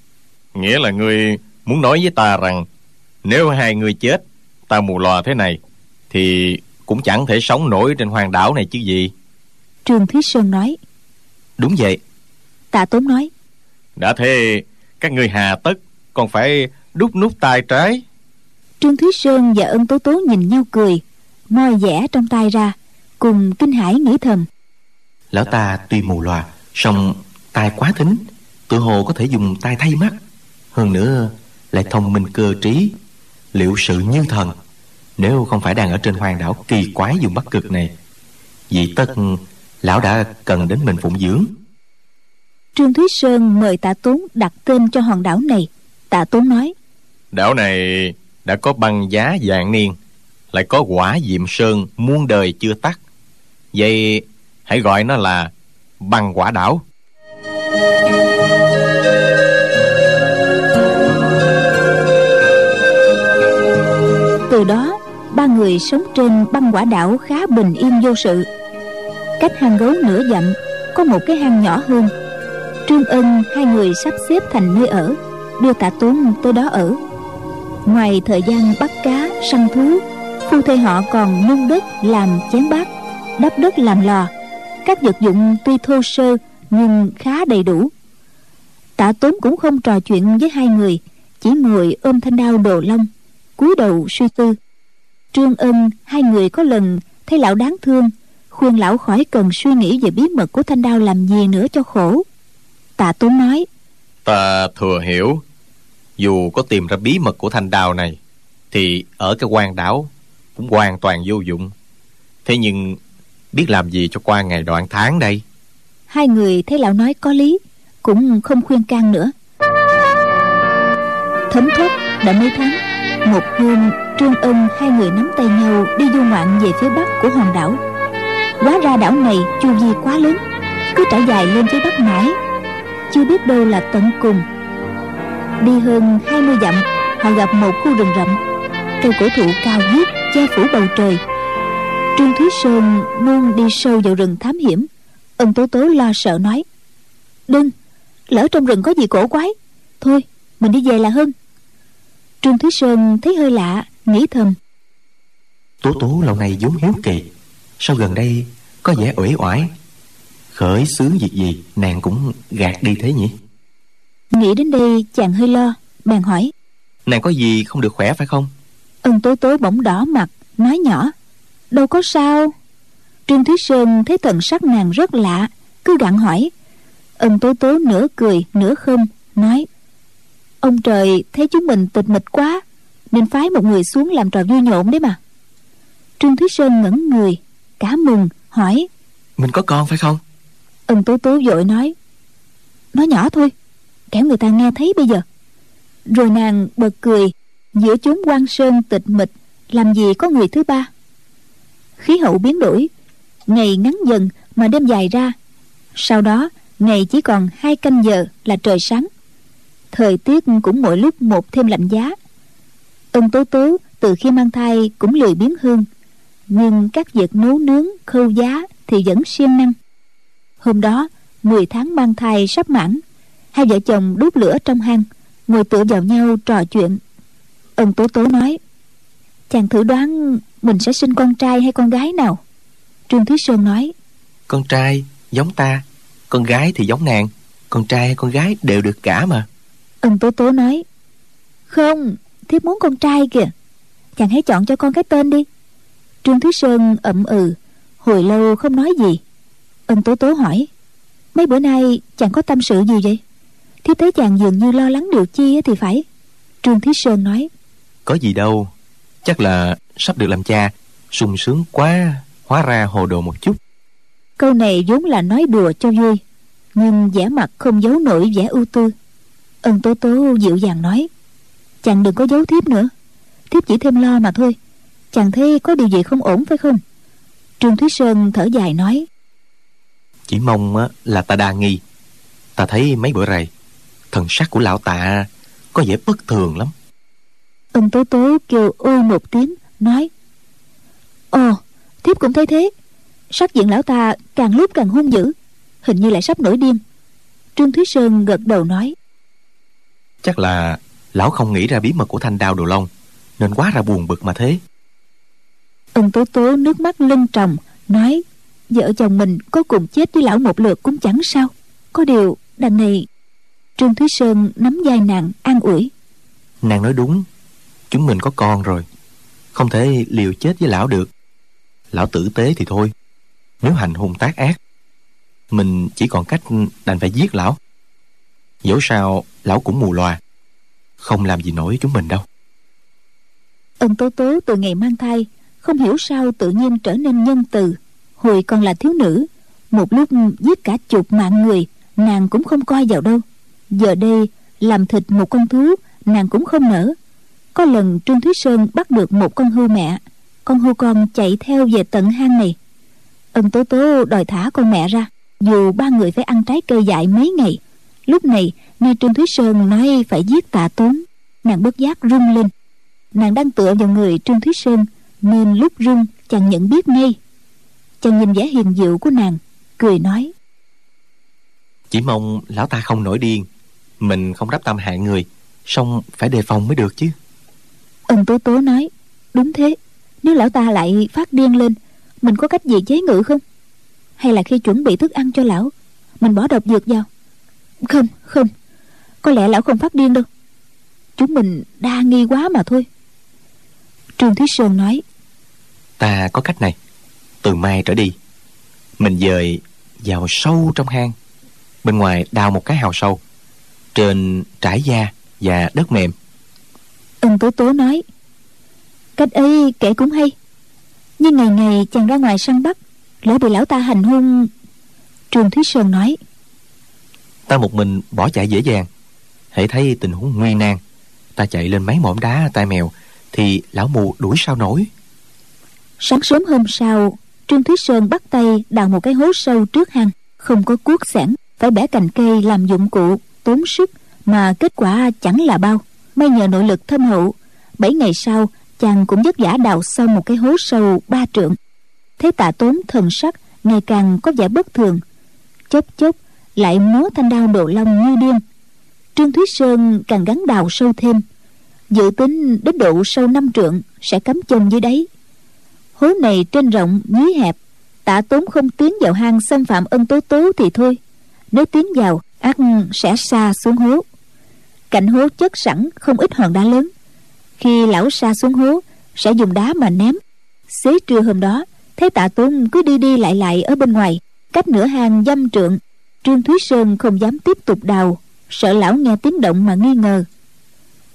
Nghĩa là ngươi muốn nói với ta rằng Nếu hai người chết Ta mù lòa thế này Thì cũng chẳng thể sống nổi trên hoàng đảo này chứ gì. Trương thúy sơn nói. Đúng vậy. Tạ tốn nói. Đã thế Các ngươi hà tất Còn phải đút nút tay trái trương thúy sơn và ân tố tố nhìn nhau cười moi vẽ trong tay ra cùng kinh hãi nghĩ thầm. Lão ta tuy mù lòa song tai quá thính tự hồ có thể dùng tai thay mắt. Hơn nữa lại thông minh cơ trí liệu sự như thần. Nếu không phải đang ở trên hoàng đảo kỳ quái dùng bắc cực này vì tất lão đã cần đến mình phụng dưỡng. Trương thúy sơn mời tạ tốn đặt tên cho hòn đảo này. Tạ tốn nói Đảo này đã có băng giá dạng niên, Lại có quả diệm sơn muôn đời chưa tắt. Vậy hãy gọi nó là băng quả đảo. Từ đó, ba người sống trên băng quả đảo khá bình yên vô sự. Cách hang gấu nửa dặm, có một cái hang nhỏ hơn. Trương ân, hai người sắp xếp thành nơi ở, đưa tạ tốn tới đó ở ngoài thời gian bắt cá, săn thú, phu thê họ còn nung đất làm chén bát, đắp đất làm lò. Các vật dụng tuy thô sơ nhưng khá đầy đủ. Tạ tốn cũng không trò chuyện với hai người, chỉ ngồi ôm thanh đao đồ long, cúi đầu suy tư. Trương ân, hai người có lần thấy lão đáng thương, khuyên lão khỏi cần suy nghĩ về bí mật của thanh đao làm gì nữa cho khổ. Tạ tốn nói, Ta thừa hiểu dù có tìm ra bí mật của thanh đào này, Thì ở cái quan đảo Cũng hoàn toàn vô dụng. Thế nhưng Biết làm gì cho qua ngày đoạn tháng đây? Hai người thấy lão nói có lý, cũng không khuyên can nữa. Thấm thoát đã mấy tháng, một hôm, trương ân hai người nắm tay nhau đi du ngoạn về phía bắc của hòn đảo. Hóa ra đảo này chu vi quá lớn, cứ trải dài lên phía bắc mãi. Chưa biết đâu là tận cùng đi hơn 20 dặm họ gặp một khu rừng rậm. Cây cổ thụ cao nhất che phủ bầu trời. Trương thúy sơn luôn đi sâu vào rừng thám hiểm. Ân tố tố lo sợ nói, đừng, lỡ trong rừng có gì cổ quái. Thôi, mình đi về là hơn. Trương thúy sơn thấy hơi lạ, nghĩ thầm, tố tố lâu nay vốn hiếu kỳ. Sao gần đây có vẻ uể oải? Khởi xướng việc gì, nàng cũng gạt đi thế nhỉ? Nghĩ đến đây chàng hơi lo. Bèn hỏi. Nàng có gì không được khỏe phải không? Ân tố tố bỗng đỏ mặt nói nhỏ. Đâu có sao. Trương thúy sơn thấy thần sắc nàng rất lạ cứ gặng hỏi. Ân tố tố nửa cười nửa không nói. Ông trời thấy chúng mình tịch mịch quá nên phái một người xuống làm trò vui nhộn đấy mà. Trương thúy sơn ngẩn người cả mừng hỏi. Mình có con phải không? Ân tố tố vội nói. Nói nhỏ thôi kẻo người ta nghe thấy bây giờ. Rồi nàng bật cười, giữa chốn quan sơn tịch mịch, làm gì có người thứ ba? Khí hậu biến đổi, ngày ngắn dần mà đêm dài ra. Sau đó, ngày chỉ còn hai canh giờ là trời sáng. Thời tiết cũng mỗi lúc một thêm lạnh giá. Ông tố tố từ khi mang thai cũng lười biếng hơn, nhưng các việc nấu nướng, khâu giá thì vẫn siêng năng. Hôm đó 10 tháng mang thai sắp mãn hai vợ chồng đốt lửa trong hang ngồi tựa vào nhau trò chuyện. Ân tố tố nói chàng thử đoán mình sẽ sinh con trai hay con gái nào? Trương thúy sơn nói con trai giống ta con gái thì giống nàng con trai hay con gái đều được cả mà. Ân tố tố nói không thiếp muốn con trai kìa. Chàng hãy chọn cho con cái tên đi. Trương thúy sơn ậm ừ hồi lâu không nói gì. Ân tố tố hỏi mấy bữa nay chàng có tâm sự gì vậy thiếp thấy chàng dường như lo lắng điều chi thì phải. Trương thúy sơn nói. Có gì đâu. Chắc là sắp được làm cha. Sung sướng quá hóa ra hồ đồ một chút. Câu này vốn là nói đùa cho vui nhưng vẻ mặt không giấu nổi vẻ ưu tư. Ân tố tố dịu dàng nói. Chàng đừng có giấu thiếp nữa. Thiếp chỉ thêm lo mà thôi. Chàng thấy có điều gì không ổn phải không? Trương thúy sơn thở dài nói. Chỉ mong á, là ta đa nghi. Ta thấy mấy bữa rày Thần sắc của lão tạ Có vẻ bất thường lắm. Ân tố tố kêu ôi một tiếng Nói Ồ thiếp cũng thấy thế. Sắc diện lão ta càng lúc càng hung dữ Hình như lại sắp nổi điên. Trương Thúy Sơn gật đầu nói Chắc là lão không nghĩ ra bí mật của thanh đao đồ long Nên quá ra buồn bực mà thế. Ân tố tố nước mắt lưng tròng Nói Vợ chồng mình có cùng chết với lão một lượt cũng chẳng sao. Có điều đằng này Trương Thúy Sơn nắm vai nàng an ủi. Nàng nói đúng Chúng mình có con rồi Không thể liều chết với lão được. Lão tử tế thì thôi Nếu hành hung tác ác Mình chỉ còn cách đành phải giết lão. Dẫu sao lão cũng mù loà Không làm gì nổi chúng mình đâu. Ân Tố Tố từ ngày mang thai Không hiểu sao tự nhiên trở nên nhân từ. Hồi còn là thiếu nữ Một lúc giết cả chục mạng người Nàng cũng không coi vào đâu Giờ đây, làm thịt một con thú, Nàng cũng không nỡ. Có lần Trương Thúy Sơn bắt được một con hươu mẹ, Con hươu con chạy theo về tận hang này. Ân Tố Tố đòi thả con mẹ ra, Dù ba người phải ăn trái cây dại mấy ngày. Lúc này, nghe Trương Thúy Sơn nói phải giết tạ tốn, Nàng bất giác rung lên. Nàng đang tựa vào người Trương Thúy Sơn, Nên lúc rung chàng nhận biết ngay. Chàng nhìn vẻ hiền diệu của nàng, cười nói, chỉ mong lão ta không nổi điên mình không đắp tâm hại người song phải đề phòng mới được chứ. Ân tố tố nói đúng thế nếu lão ta lại phát điên lên mình có cách gì chế ngự không? Hay là khi chuẩn bị thức ăn cho lão mình bỏ độc dược vào? Không không có lẽ lão không phát điên đâu. Chúng mình đa nghi quá mà thôi. Trương thúy sơn nói ta có cách này từ mai trở đi mình dời vào sâu trong hang bên ngoài đào một cái hào sâu trên trải da và đất mềm. Ân tố tố nói cách ấy kể cũng hay nhưng ngày ngày chàng ra ngoài săn bắt lỡ bị lão ta hành hung. Trương thúy sơn nói ta một mình bỏ chạy dễ dàng. Hãy thấy tình huống nguy nan. Ta chạy lên mấy mỏm đá tai mèo thì lão mù đuổi sao nổi? Sáng sớm hôm sau trương thúy sơn bắt tay đào một cái hố sâu trước hang không có cuốc xẻng phải bẻ cành cây làm dụng cụ tốn sức mà kết quả chẳng là bao. May nhờ nội lực thâm hậu, bảy ngày sau, chàng cũng vất vả đào xong một cái hố sâu ba trượng. Thấy tạ tốn thần sắc ngày càng có vẻ bất thường. Chốc chốc, lại múa thanh đao độ long như điên. Trương thúy sơn càng gắn đào sâu thêm. Dự tính đến độ sâu năm trượng sẽ cắm chân dưới đáy. Hố này trên rộng dưới hẹp. Tạ tốn không tiến vào hang xâm phạm ân tố tố thì thôi. Nếu tiến vào ác sẽ xa xuống hố. Cạnh hố chất sẵn không ít hòn đá lớn. Khi lão xa xuống hố, sẽ dùng đá mà ném. Xế trưa hôm đó, thấy tạ Tôn cứ đi đi lại lại ở bên ngoài, cách nửa hang dăm trượng, trương thúy sơn không dám tiếp tục đào, sợ lão nghe tiếng động mà nghi ngờ.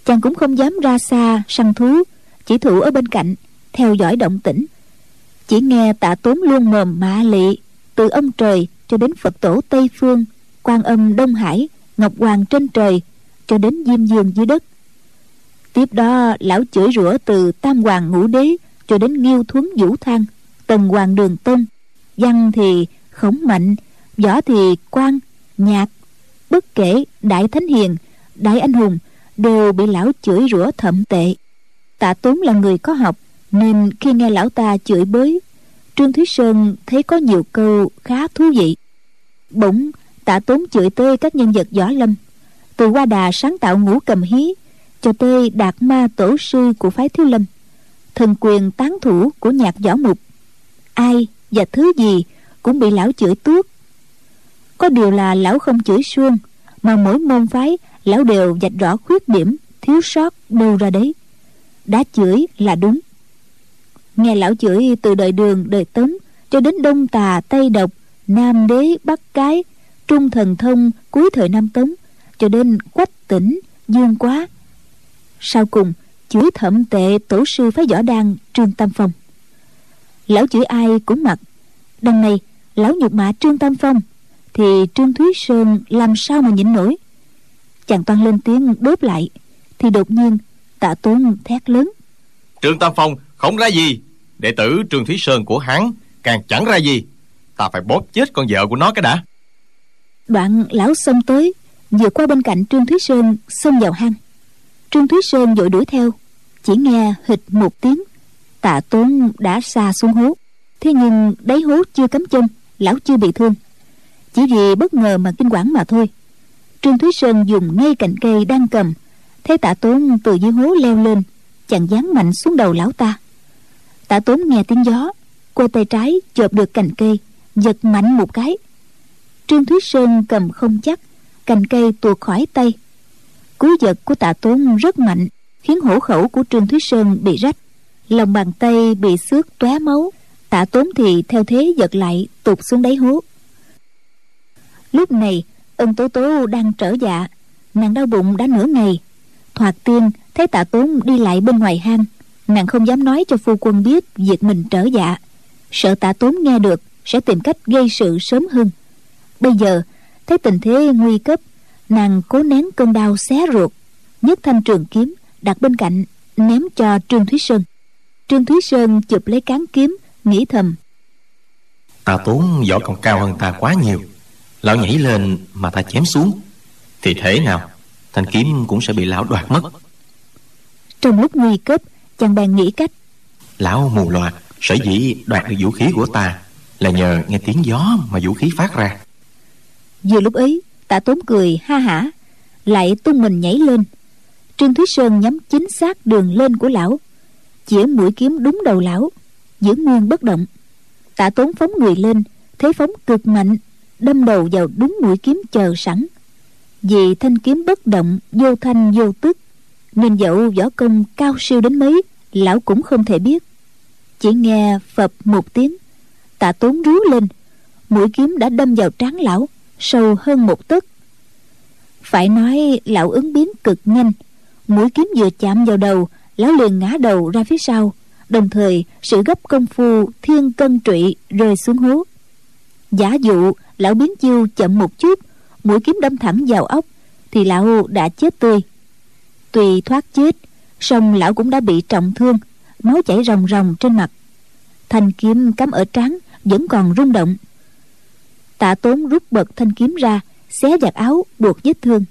Chàng cũng không dám ra xa săn thú, chỉ thủ ở bên cạnh, theo dõi động tĩnh. Chỉ nghe tạ tốn luôn mồm mạ lị, từ ông trời cho đến phật tổ tây phương quan âm đông hải, ngọc hoàng trên trời, cho đến diêm dương dưới đất. Tiếp đó, lão chửi rủa từ tam hoàng ngũ đế cho đến nghiêu thuấn vũ thang, tần hoàng đường tôn văn thì khổng mạnh, võ thì quan nhạc, bất kể đại thánh hiền, đại anh hùng đều bị lão chửi rủa thậm tệ. Tạ tốn là người có học, nên khi nghe lão ta chửi bới, trương thúy sơn thấy có nhiều câu khá thú vị. Bỗng tạ tốn chửi tê các nhân vật võ lâm. Từ qua đà sáng tạo ngũ cầm hí, cho tê đạt ma tổ sư của phái thiếu lâm, thần quyền tán thủ của nhạc võ mục. Ai và thứ gì cũng bị lão chửi tuốt. Có điều là lão không chửi suông, mà mỗi môn phái, lão đều vạch rõ khuyết điểm thiếu sót đâu ra đấy. Đã chửi là đúng. Nghe lão chửi từ đời đường, đời tống, cho đến đông tà, tây độc, nam đế, bắc cái trung thần thông cuối thời nam tống, cho đến quách tỉnh dương quá. Sau cùng chửi thậm tệ tổ sư phái võ đan trương tam phong. Lão chửi ai cũng mặc. Đằng này, lão nhục mạ trương tam phong, thì trương thúy sơn làm sao mà nhịn nổi? Chàng toan lên tiếng đốt lại, thì đột nhiên tạ tốn thét lớn. Trương tam phong không ra gì. Đệ tử trương thúy sơn của hắn càng chẳng ra gì. Ta phải bóp chết con vợ của nó cái đã đoạn lão xông tới, vừa qua bên cạnh trương thúy sơn xông vào hang. Trương thúy sơn vội đuổi theo, chỉ nghe hịch một tiếng, tạ tốn đã xa xuống hố. Thế nhưng đáy hố chưa cắm chân, lão chưa bị thương. Chỉ vì bất ngờ mà kinh quản mà thôi. Trương thúy sơn dùng ngay cành cây đang cầm, thấy tạ tốn từ dưới hố leo lên, chàng giáng mạnh xuống đầu lão ta. Tạ tốn nghe tiếng gió cô tay trái chộp được cành cây, giật mạnh một cái trương thúy sơn cầm không chắc, cành cây tuột khỏi tay. Cú giật của tạ tốn rất mạnh, khiến hổ khẩu của trương thúy sơn bị rách. Lòng bàn tay bị xước tóe máu, tạ tốn thì theo thế giật lại, tụt xuống đáy hố. Lúc này ân tố tố đang trở dạ nàng đau bụng đã nửa ngày. Thoạt tiên, thấy tạ tốn đi lại bên ngoài hang, nàng không dám nói cho phu quân biết việc mình trở dạ. Sợ tạ tốn nghe được, sẽ tìm cách gây sự sớm hơn bây giờ thấy tình thế nguy cấp nàng cố nén cơn đau xé ruột. Nhấc thanh trường kiếm đặt bên cạnh ném cho trương thúy sơn. Trương thúy sơn chụp lấy cán kiếm nghĩ thầm. Ta tốn võ còn cao hơn ta quá nhiều. Lão nhảy lên mà ta chém xuống. Thì thế nào? Thanh kiếm cũng sẽ bị lão đoạt mất. Trong lúc nguy cấp chàng bèn nghĩ cách. Lão mù loà sở dĩ đoạt được vũ khí của ta là nhờ nghe tiếng gió mà vũ khí phát ra vừa lúc ấy, tạ tốn cười ha hả, lại tung mình nhảy lên. Trương thúy sơn nhắm chính xác đường lên của lão, chĩa mũi kiếm đúng đầu lão, giữ nguyên bất động. Tạ tốn phóng người lên, thế phóng cực mạnh, đâm đầu vào đúng mũi kiếm chờ sẵn. Vì thanh kiếm bất động, vô thanh vô tức nên dẫu võ công cao siêu đến mấy, lão cũng không thể biết. Chỉ nghe phập một tiếng, tạ tốn rú lên, mũi kiếm đã đâm vào trán lão sâu hơn một tấc. Phải nói lão ứng biến cực nhanh, mũi kiếm vừa chạm vào đầu, lão liền ngã đầu ra phía sau, đồng thời sự gấp công phu thiên cân trụy rơi xuống hố. Giả dụ lão biến chiêu chậm một chút, mũi kiếm đâm thẳng vào ốc, thì lão đã chết tươi. Tuy thoát chết, song lão cũng đã bị trọng thương, máu chảy ròng ròng trên mặt. Thanh kiếm cắm ở trán vẫn còn rung động tạ tốn rút bật thanh kiếm ra, xé giặt áo, buộc vết thương.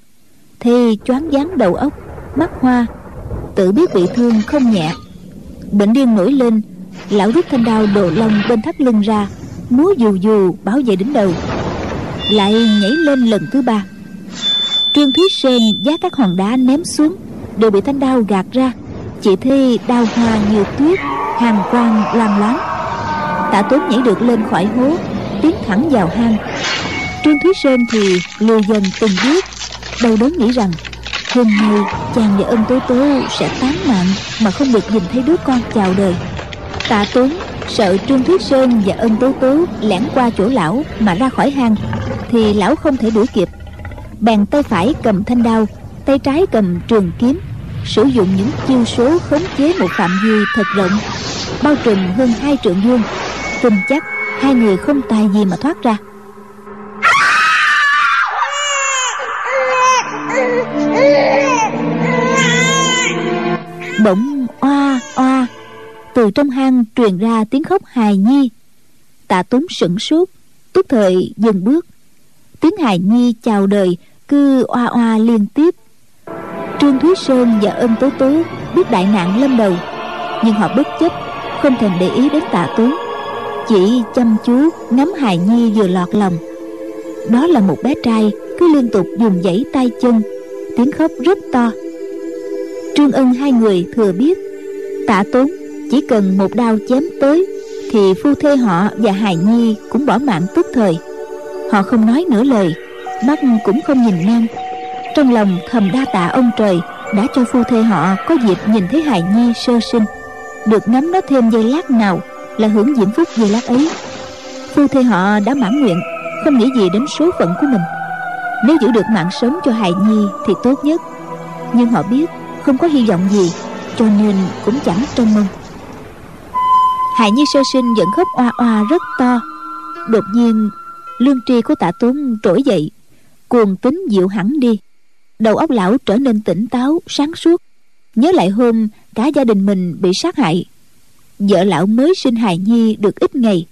Thì choáng váng đầu óc, mắt hoa, tự biết bị thương không nhẹ. Bệnh điên nổi lên, lão rút thanh đao đồ lông bên thắt lưng ra, múa dù dù bảo vệ đỉnh đầu. Lại nhảy lên lần thứ ba. Trương thúy sen giá các hòn đá ném xuống, đều bị thanh đao gạt ra. Chỉ thi đao hoa như tuyết hàng quang loang loáng. Tạ tốn nhảy được lên khỏi hố tiến thẳng vào hang. Trương thúy sơn thì lùi dần từng bước đâu đớn nghĩ rằng, hôm nay chàng và ân tố tố sẽ tán mạng mà không được nhìn thấy đứa con chào đời. Tạ tốn sợ trương thúy sơn và ân tố tố lẻn qua chỗ lão mà ra khỏi hang, thì lão không thể đuổi kịp. Bàn tay phải cầm thanh đao, tay trái cầm trường kiếm, sử dụng những chiêu số khống chế một phạm vi thật rộng, bao trùm hơn hai trượng vuông, tin chắc hai người không tài gì mà thoát ra. Bỗng oa oa, từ trong hang truyền ra tiếng khóc hài nhi. Tạ tốn sửng sốt, tức thời dừng bước. Tiếng hài nhi chào đời, cứ oa oa liên tiếp. Trương thúy sơn và ân tố tố biết đại nạn lâm đầu, nhưng họ bất chấp, không thèm để ý đến tạ tốn chỉ chăm chú ngắm hài nhi vừa lọt lòng. Đó là một bé trai cứ liên tục dùng dãy tay chân, tiếng khóc rất to. Trương ân hai người thừa biết, tạ tốn chỉ cần một đao chém tới thì phu thê họ và hài nhi cũng bỏ mạng tức thời. Họ không nói nửa lời, mắt cũng không nhìn ngang. Trong lòng thầm đa tạ ông trời đã cho phu thê họ có dịp nhìn thấy hài nhi sơ sinh, được ngắm nó thêm giây lát nào là hưởng diễm phúc giây lát ấy. Phu thê họ đã mãn nguyện, không nghĩ gì đến số phận của mình. Nếu giữ được mạng sống cho hài nhi thì tốt nhất. Nhưng họ biết không có hy vọng gì, cho nên cũng chẳng trông mong. Hài nhi sơ sinh vẫn khóc oa oa rất to. Đột nhiên, lương tri của tạ tốn trỗi dậy, cuồng tính dịu hẳn đi. Đầu óc lão trở nên tỉnh táo, sáng suốt. Nhớ lại hôm cả gia đình mình bị sát hại vợ lão mới sinh hài nhi được ít ngày.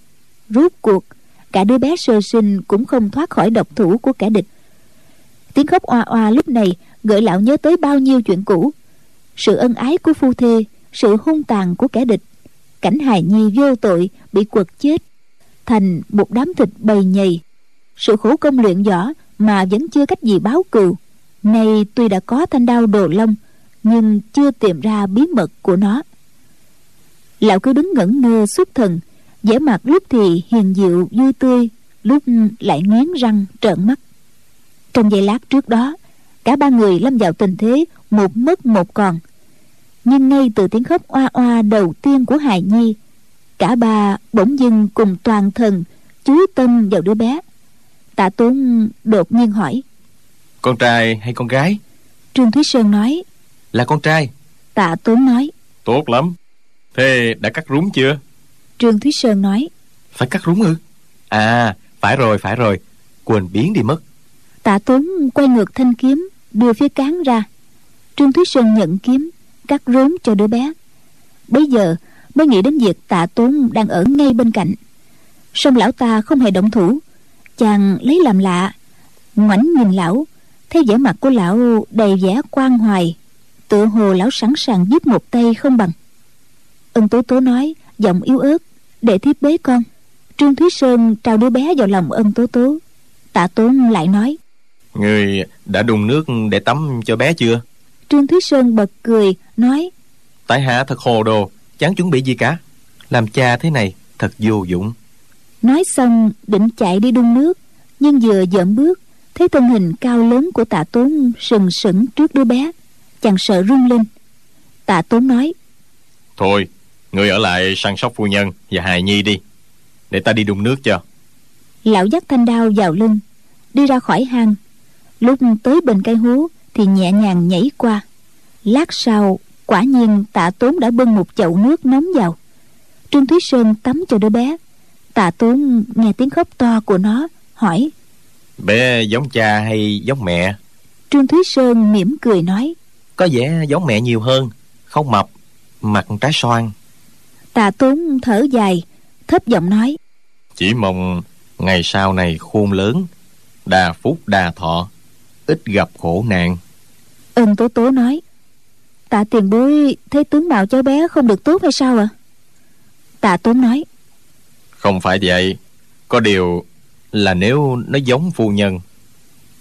Rốt cuộc, cả đứa bé sơ sinh cũng không thoát khỏi độc thủ của kẻ địch. Tiếng khóc oa oa lúc này, gợi lão nhớ tới bao nhiêu chuyện cũ. Sự ân ái của phu thê, sự hung tàn của kẻ địch. Cảnh hài nhi vô tội, bị quật chết, thành một đám thịt bầy nhầy. Sự khổ công luyện võ mà vẫn chưa cách gì báo cừu. Nay tuy đã có thanh đao đồ long, nhưng chưa tìm ra bí mật của nó lão cứ đứng ngẩn ngơ xuất thần vẻ mặt lúc thì hiền diệu vui tươi lúc lại nghiến răng trợn mắt. Trong giây lát trước đó cả ba người lâm vào tình thế một mất một còn. Nhưng ngay từ tiếng khóc oa oa đầu tiên của hài nhi cả ba bỗng dưng cùng toàn thần chú tâm vào đứa bé. Tạ tốn đột nhiên hỏi con trai hay con gái? Trương thúy sơn nói là con trai. Tạ tốn nói tốt lắm thế đã cắt rúng chưa? Trương thúy sơn nói. Phải cắt rúng ư? À phải rồi phải rồi. Quên biến đi mất. Tạ tốn quay ngược thanh kiếm đưa phía cán ra. Trương thúy sơn nhận kiếm cắt rốn cho đứa bé. Bây giờ mới nghĩ đến việc tạ tốn đang ở ngay bên cạnh. Song lão ta không hề động thủ. Chàng lấy làm lạ. Ngoảnh nhìn lão thấy vẻ mặt của lão đầy vẻ quan hoài. Tựa hồ lão sẵn sàng giúp một tay không bằng ân tố tố nói giọng yếu ớt để thiếp bế con. Trương thúy sơn trao đứa bé vào lòng ân tố tố. Tạ tốn lại nói người đã đun nước để tắm cho bé chưa? Trương thúy sơn bật cười nói tại hạ thật hồ đồ chẳng chuẩn bị gì cả? Làm cha thế này thật vô dụng. Nói xong định chạy đi đun nước nhưng vừa dợm bước thấy thân hình cao lớn của tạ tốn sừng sững trước đứa bé chàng sợ run lên. Tạ tốn nói thôi người ở lại săn sóc phu nhân và hài nhi đi. Để ta đi đun nước cho. Lão dắt thanh đao vào lưng đi ra khỏi hang. Lúc tới bên cây hố thì nhẹ nhàng nhảy qua. Lát sau quả nhiên tạ tốn đã bưng một chậu nước nóng vào. Trương thúy sơn tắm cho đứa bé. Tạ tốn nghe tiếng khóc to của nó hỏi bé giống cha hay giống mẹ? Trương thúy sơn mỉm cười nói có vẻ giống mẹ nhiều hơn không mập mặt trái xoan tạ tốn thở dài thấp giọng nói. Chỉ mong ngày sau này khôn lớn đa phúc đa thọ ít gặp khổ nạn. Ân tố tố nói tạ tiền bối thấy tướng mạo cháu bé không được tốt hay sao ạ? À? tạ tốn nói không phải vậy. Có điều là nếu nó giống phu nhân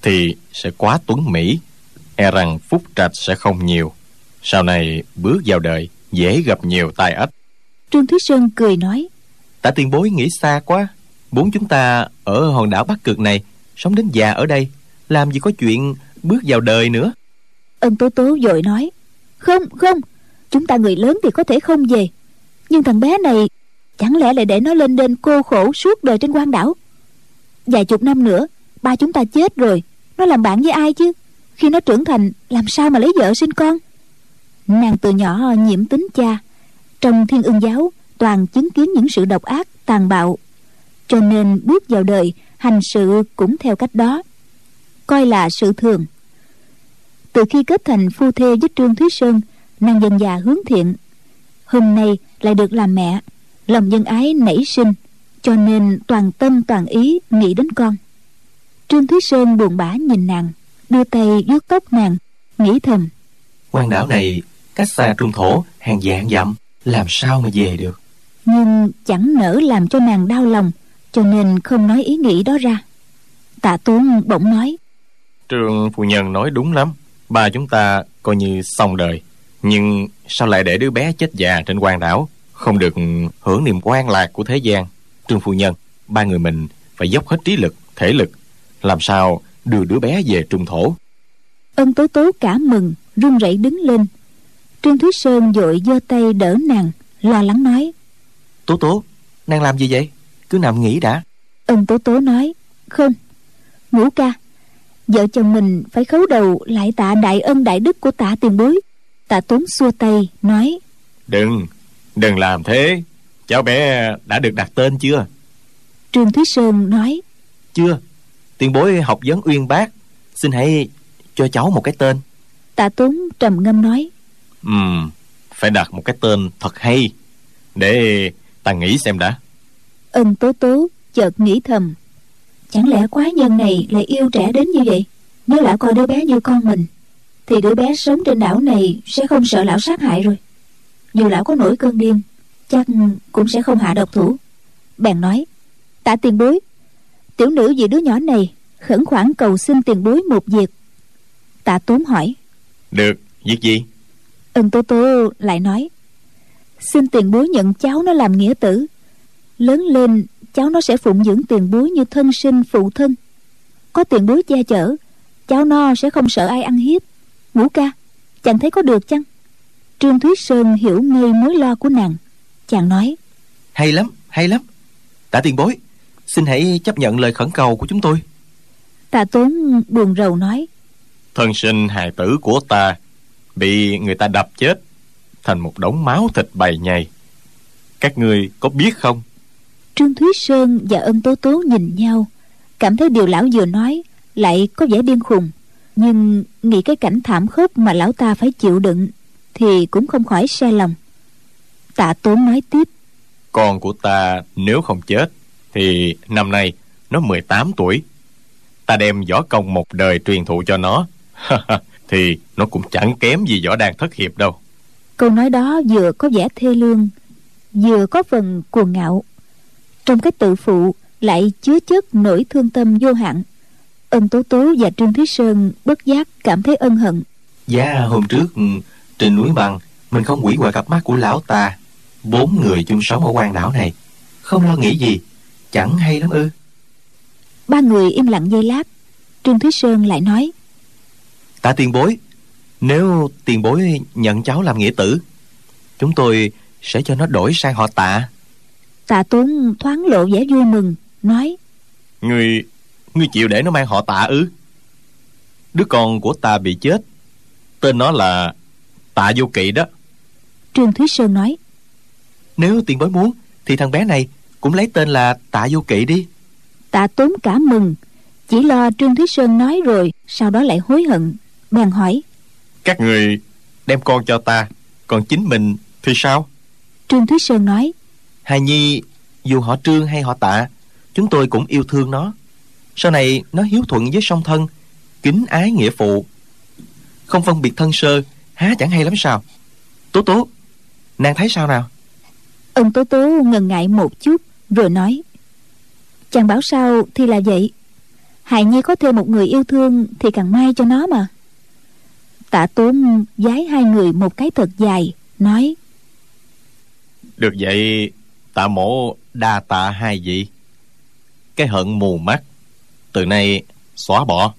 thì sẽ quá tuấn mỹ e rằng phúc trạch sẽ không nhiều. Sau này bước vào đời dễ gặp nhiều tai ách trương thúy sơn cười nói tạ tiền bối nghĩ xa quá bốn chúng ta ở hòn đảo bắc cực này sống đến già ở đây làm gì có chuyện bước vào đời nữa. Ân tố tố vội nói không không chúng ta người lớn thì có thể không về nhưng thằng bé này chẳng lẽ lại để nó lên đên cô khổ suốt đời trên quan đảo? Vài chục năm nữa ba chúng ta chết rồi nó làm bạn với ai chứ? Khi nó trưởng thành làm sao mà lấy vợ sinh con? Nàng từ nhỏ nhiễm tính cha trong thiên ương giáo, toàn chứng kiến những sự độc ác, tàn bạo. Cho nên bước vào đời, hành sự cũng theo cách đó. Coi là sự thường. Từ khi kết thành phu thê với trương thúy sơn, nàng dần già hướng thiện. Hôm nay lại được làm mẹ, lòng nhân ái nảy sinh, cho nên toàn tâm toàn ý nghĩ đến con. Trương thúy sơn buồn bã nhìn nàng, đưa tay vuốt tóc nàng, nghĩ thầm. Quan đảo này cách xa trung thổ, hàng vạn dặm làm sao mà về được? Nhưng chẳng nỡ làm cho nàng đau lòng cho nên không nói ý nghĩ đó ra. Tạ tốn bỗng nói trương phu nhân nói đúng lắm ba chúng ta coi như xong đời. Nhưng sao lại để đứa bé chết già trên quan đảo không được hưởng niềm quan lạc của thế gian? Trương phu nhân ba người mình phải dốc hết trí lực thể lực làm sao đưa đứa bé về trung thổ? Ân tố tố cả mừng run rẩy đứng lên trương thúy sơn vội giơ tay đỡ nàng lo lắng nói. Tố tố nàng làm gì vậy? Cứ nằm nghỉ đã. Ân tố tố nói không ngũ ca. Vợ chồng mình phải khấu đầu lại tạ đại ân đại đức của tạ tiền bối. Tạ tốn xua tay nói đừng đừng làm thế. Cháu bé đã được đặt tên chưa? Trương thúy sơn nói chưa. Tiền bối học vấn uyên bác xin hãy cho cháu một cái tên. Tạ tốn trầm ngâm nói ừm phải đặt một cái tên thật hay để ta nghĩ xem đã. Ân tố tố chợt nghĩ thầm chẳng lẽ quái nhân này lại yêu trẻ đến như vậy? Nếu lão coi đứa bé như con mình thì đứa bé sống trên đảo này sẽ không sợ lão sát hại rồi. Dù lão có nổi cơn điên chắc cũng sẽ không hạ độc thủ. Bèn nói tạ tiền bối tiểu nữ vì đứa nhỏ này khẩn khoản cầu xin tiền bối một việc. Tạ tốn hỏi được việc gì ân tố tố lại nói xin tiền bối nhận cháu nó làm nghĩa tử. Lớn lên cháu nó sẽ phụng dưỡng tiền bối như thân sinh phụ thân. Có tiền bối che chở cháu nó sẽ không sợ ai ăn hiếp. Ngũ ca chàng thấy có được chăng? Trương thúy sơn hiểu ngay mối lo của nàng. Chàng nói hay lắm hay lắm. Tạ tiền bối xin hãy chấp nhận lời khẩn cầu của chúng tôi. Tạ tốn buồn rầu nói thân sinh hài tử của ta bị người ta đập chết thành một đống máu thịt bầy nhầy. Các ngươi có biết không? Trương thúy sơn và ân tố tố nhìn nhau cảm thấy điều lão vừa nói lại có vẻ điên khùng. Nhưng nghĩ cái cảnh thảm khốc mà lão ta phải chịu đựng thì cũng không khỏi xe lòng. Tạ tốn nói tiếp. Con của ta nếu không chết thì năm nay nó 18 tuổi. Ta đem võ công một đời truyền thụ cho nó [laughs] thì nó cũng chẳng kém gì võ đàn thất hiệp đâu. Câu nói đó vừa có vẻ thê lương vừa có phần cuồng ngạo. Trong cái tự phụ lại chứa chất nỗi thương tâm vô hạn. Ân tố tố và trương thúy sơn bất giác cảm thấy ân hận. Dạ hôm trước ừ, trên núi bằng mình không quỷ hoại cặp mắt của lão ta. Bốn người chung sống ở quan đảo này không lo nghĩ gì chẳng hay lắm ư. Ba người im lặng giây lát trương thúy sơn lại nói tạ tiền bối nếu tiền bối nhận cháu làm nghĩa tử chúng tôi sẽ cho nó đổi sang họ tạ. Tạ tốn thoáng lộ vẻ vui mừng nói ngươi ngươi chịu để nó mang họ tạ ư? Đứa con của ta bị chết tên nó là tạ vô kỵ đó. Trương thúy sơn nói nếu tiền bối muốn thì thằng bé này cũng lấy tên là tạ vô kỵ đi. Tạ tốn cả mừng chỉ lo trương thúy sơn nói rồi sau đó lại hối hận bèn hỏi các người đem con cho ta còn chính mình thì sao? Trương thúy sơn nói hài nhi dù họ trương hay họ tạ chúng tôi cũng yêu thương nó. Sau này nó hiếu thuận với song thân kính ái nghĩa phụ. Không phân biệt thân sơ há chẳng hay lắm sao. Tố tố nàng thấy sao nào? Ông tố tố ngần ngại một chút rồi nói chàng bảo sao thì là vậy? Hài nhi có thêm một người yêu thương thì càng may cho nó mà tạ tốn giái hai người một cái thật dài, nói, được vậy, tạ mổ đa tạ hai vị. Cái hận mù mắt, từ nay xóa bỏ.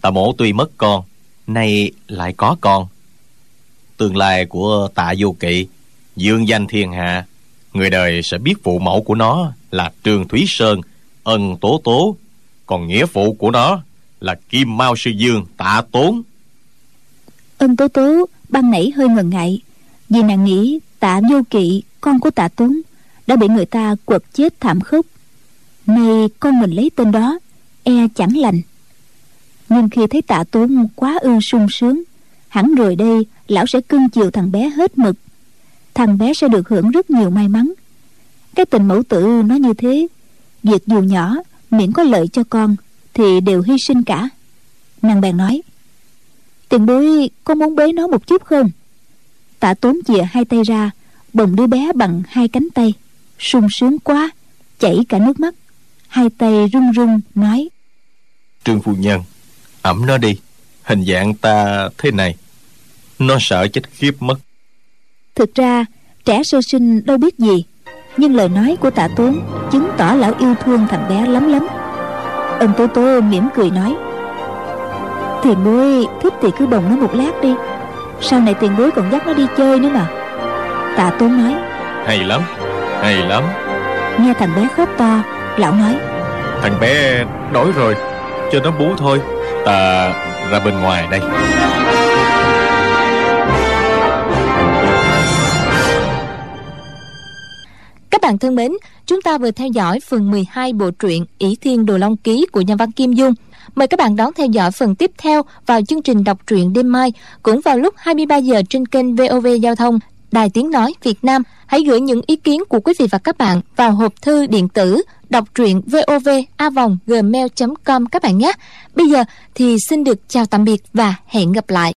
Tạ mổ tuy mất con, nay lại có con. Tương lai của tạ vô kỵ, dương danh thiên hạ, người đời sẽ biết phụ mẫu của nó là trương thúy sơn, ân tố tố. Còn nghĩa phụ của nó là kim mao sư dương tạ tốn ân tố tố ban nãy hơi ngần ngại. Vì nàng nghĩ tạ vô kỵ, con của tạ tốn, đã bị người ta quật chết thảm khốc. Nay con mình lấy tên đó e chẳng lành. Nhưng khi thấy tạ tốn quá ư sung sướng, hẳn rồi đây lão sẽ cưng chiều thằng bé hết mực. Thằng bé sẽ được hưởng rất nhiều may mắn. Cái tình mẫu tử nó như thế, việc dù nhỏ, miễn có lợi cho con, thì đều hy sinh cả. Nàng bèn nói tiền bối có muốn bế nó một chút không? Tạ tốn chìa hai tay ra bồng đứa bé bằng hai cánh tay. Sung sướng quá chảy cả nước mắt. Hai tay run run nói trương phu nhân ẩm nó đi. Hình dạng ta thế này nó sợ chết khiếp mất. Thực ra trẻ sơ sinh đâu biết gì nhưng lời nói của tạ tốn chứng tỏ lão yêu thương thằng bé lắm lắm. Ân tố tố mỉm cười nói tiền bối thích thì cứ bồng nó một lát đi. Sau này tiền bối còn dắt nó đi chơi nữa mà. Tạ tốn nói. Hay lắm hay lắm. Nghe thằng bé khóc to lão nói. Thằng bé đói rồi cho nó bú thôi. Ta ra bên ngoài đây. Các bạn thân mến, chúng ta vừa theo dõi phần 12 bộ truyện ỷ Thiên Đồ Long Ký của nhà văn Kim Dung. Mời các bạn đón theo dõi phần tiếp theo vào chương trình đọc truyện đêm mai, cũng vào lúc 23 giờ trên kênh VOV Giao thông, Đài Tiếng Nói Việt Nam. Hãy gửi những ý kiến của quý vị và các bạn vào hộp thư điện tử đọc truyện vovavonggmail com các bạn nhé bây giờ thì xin được chào tạm biệt và hẹn gặp lại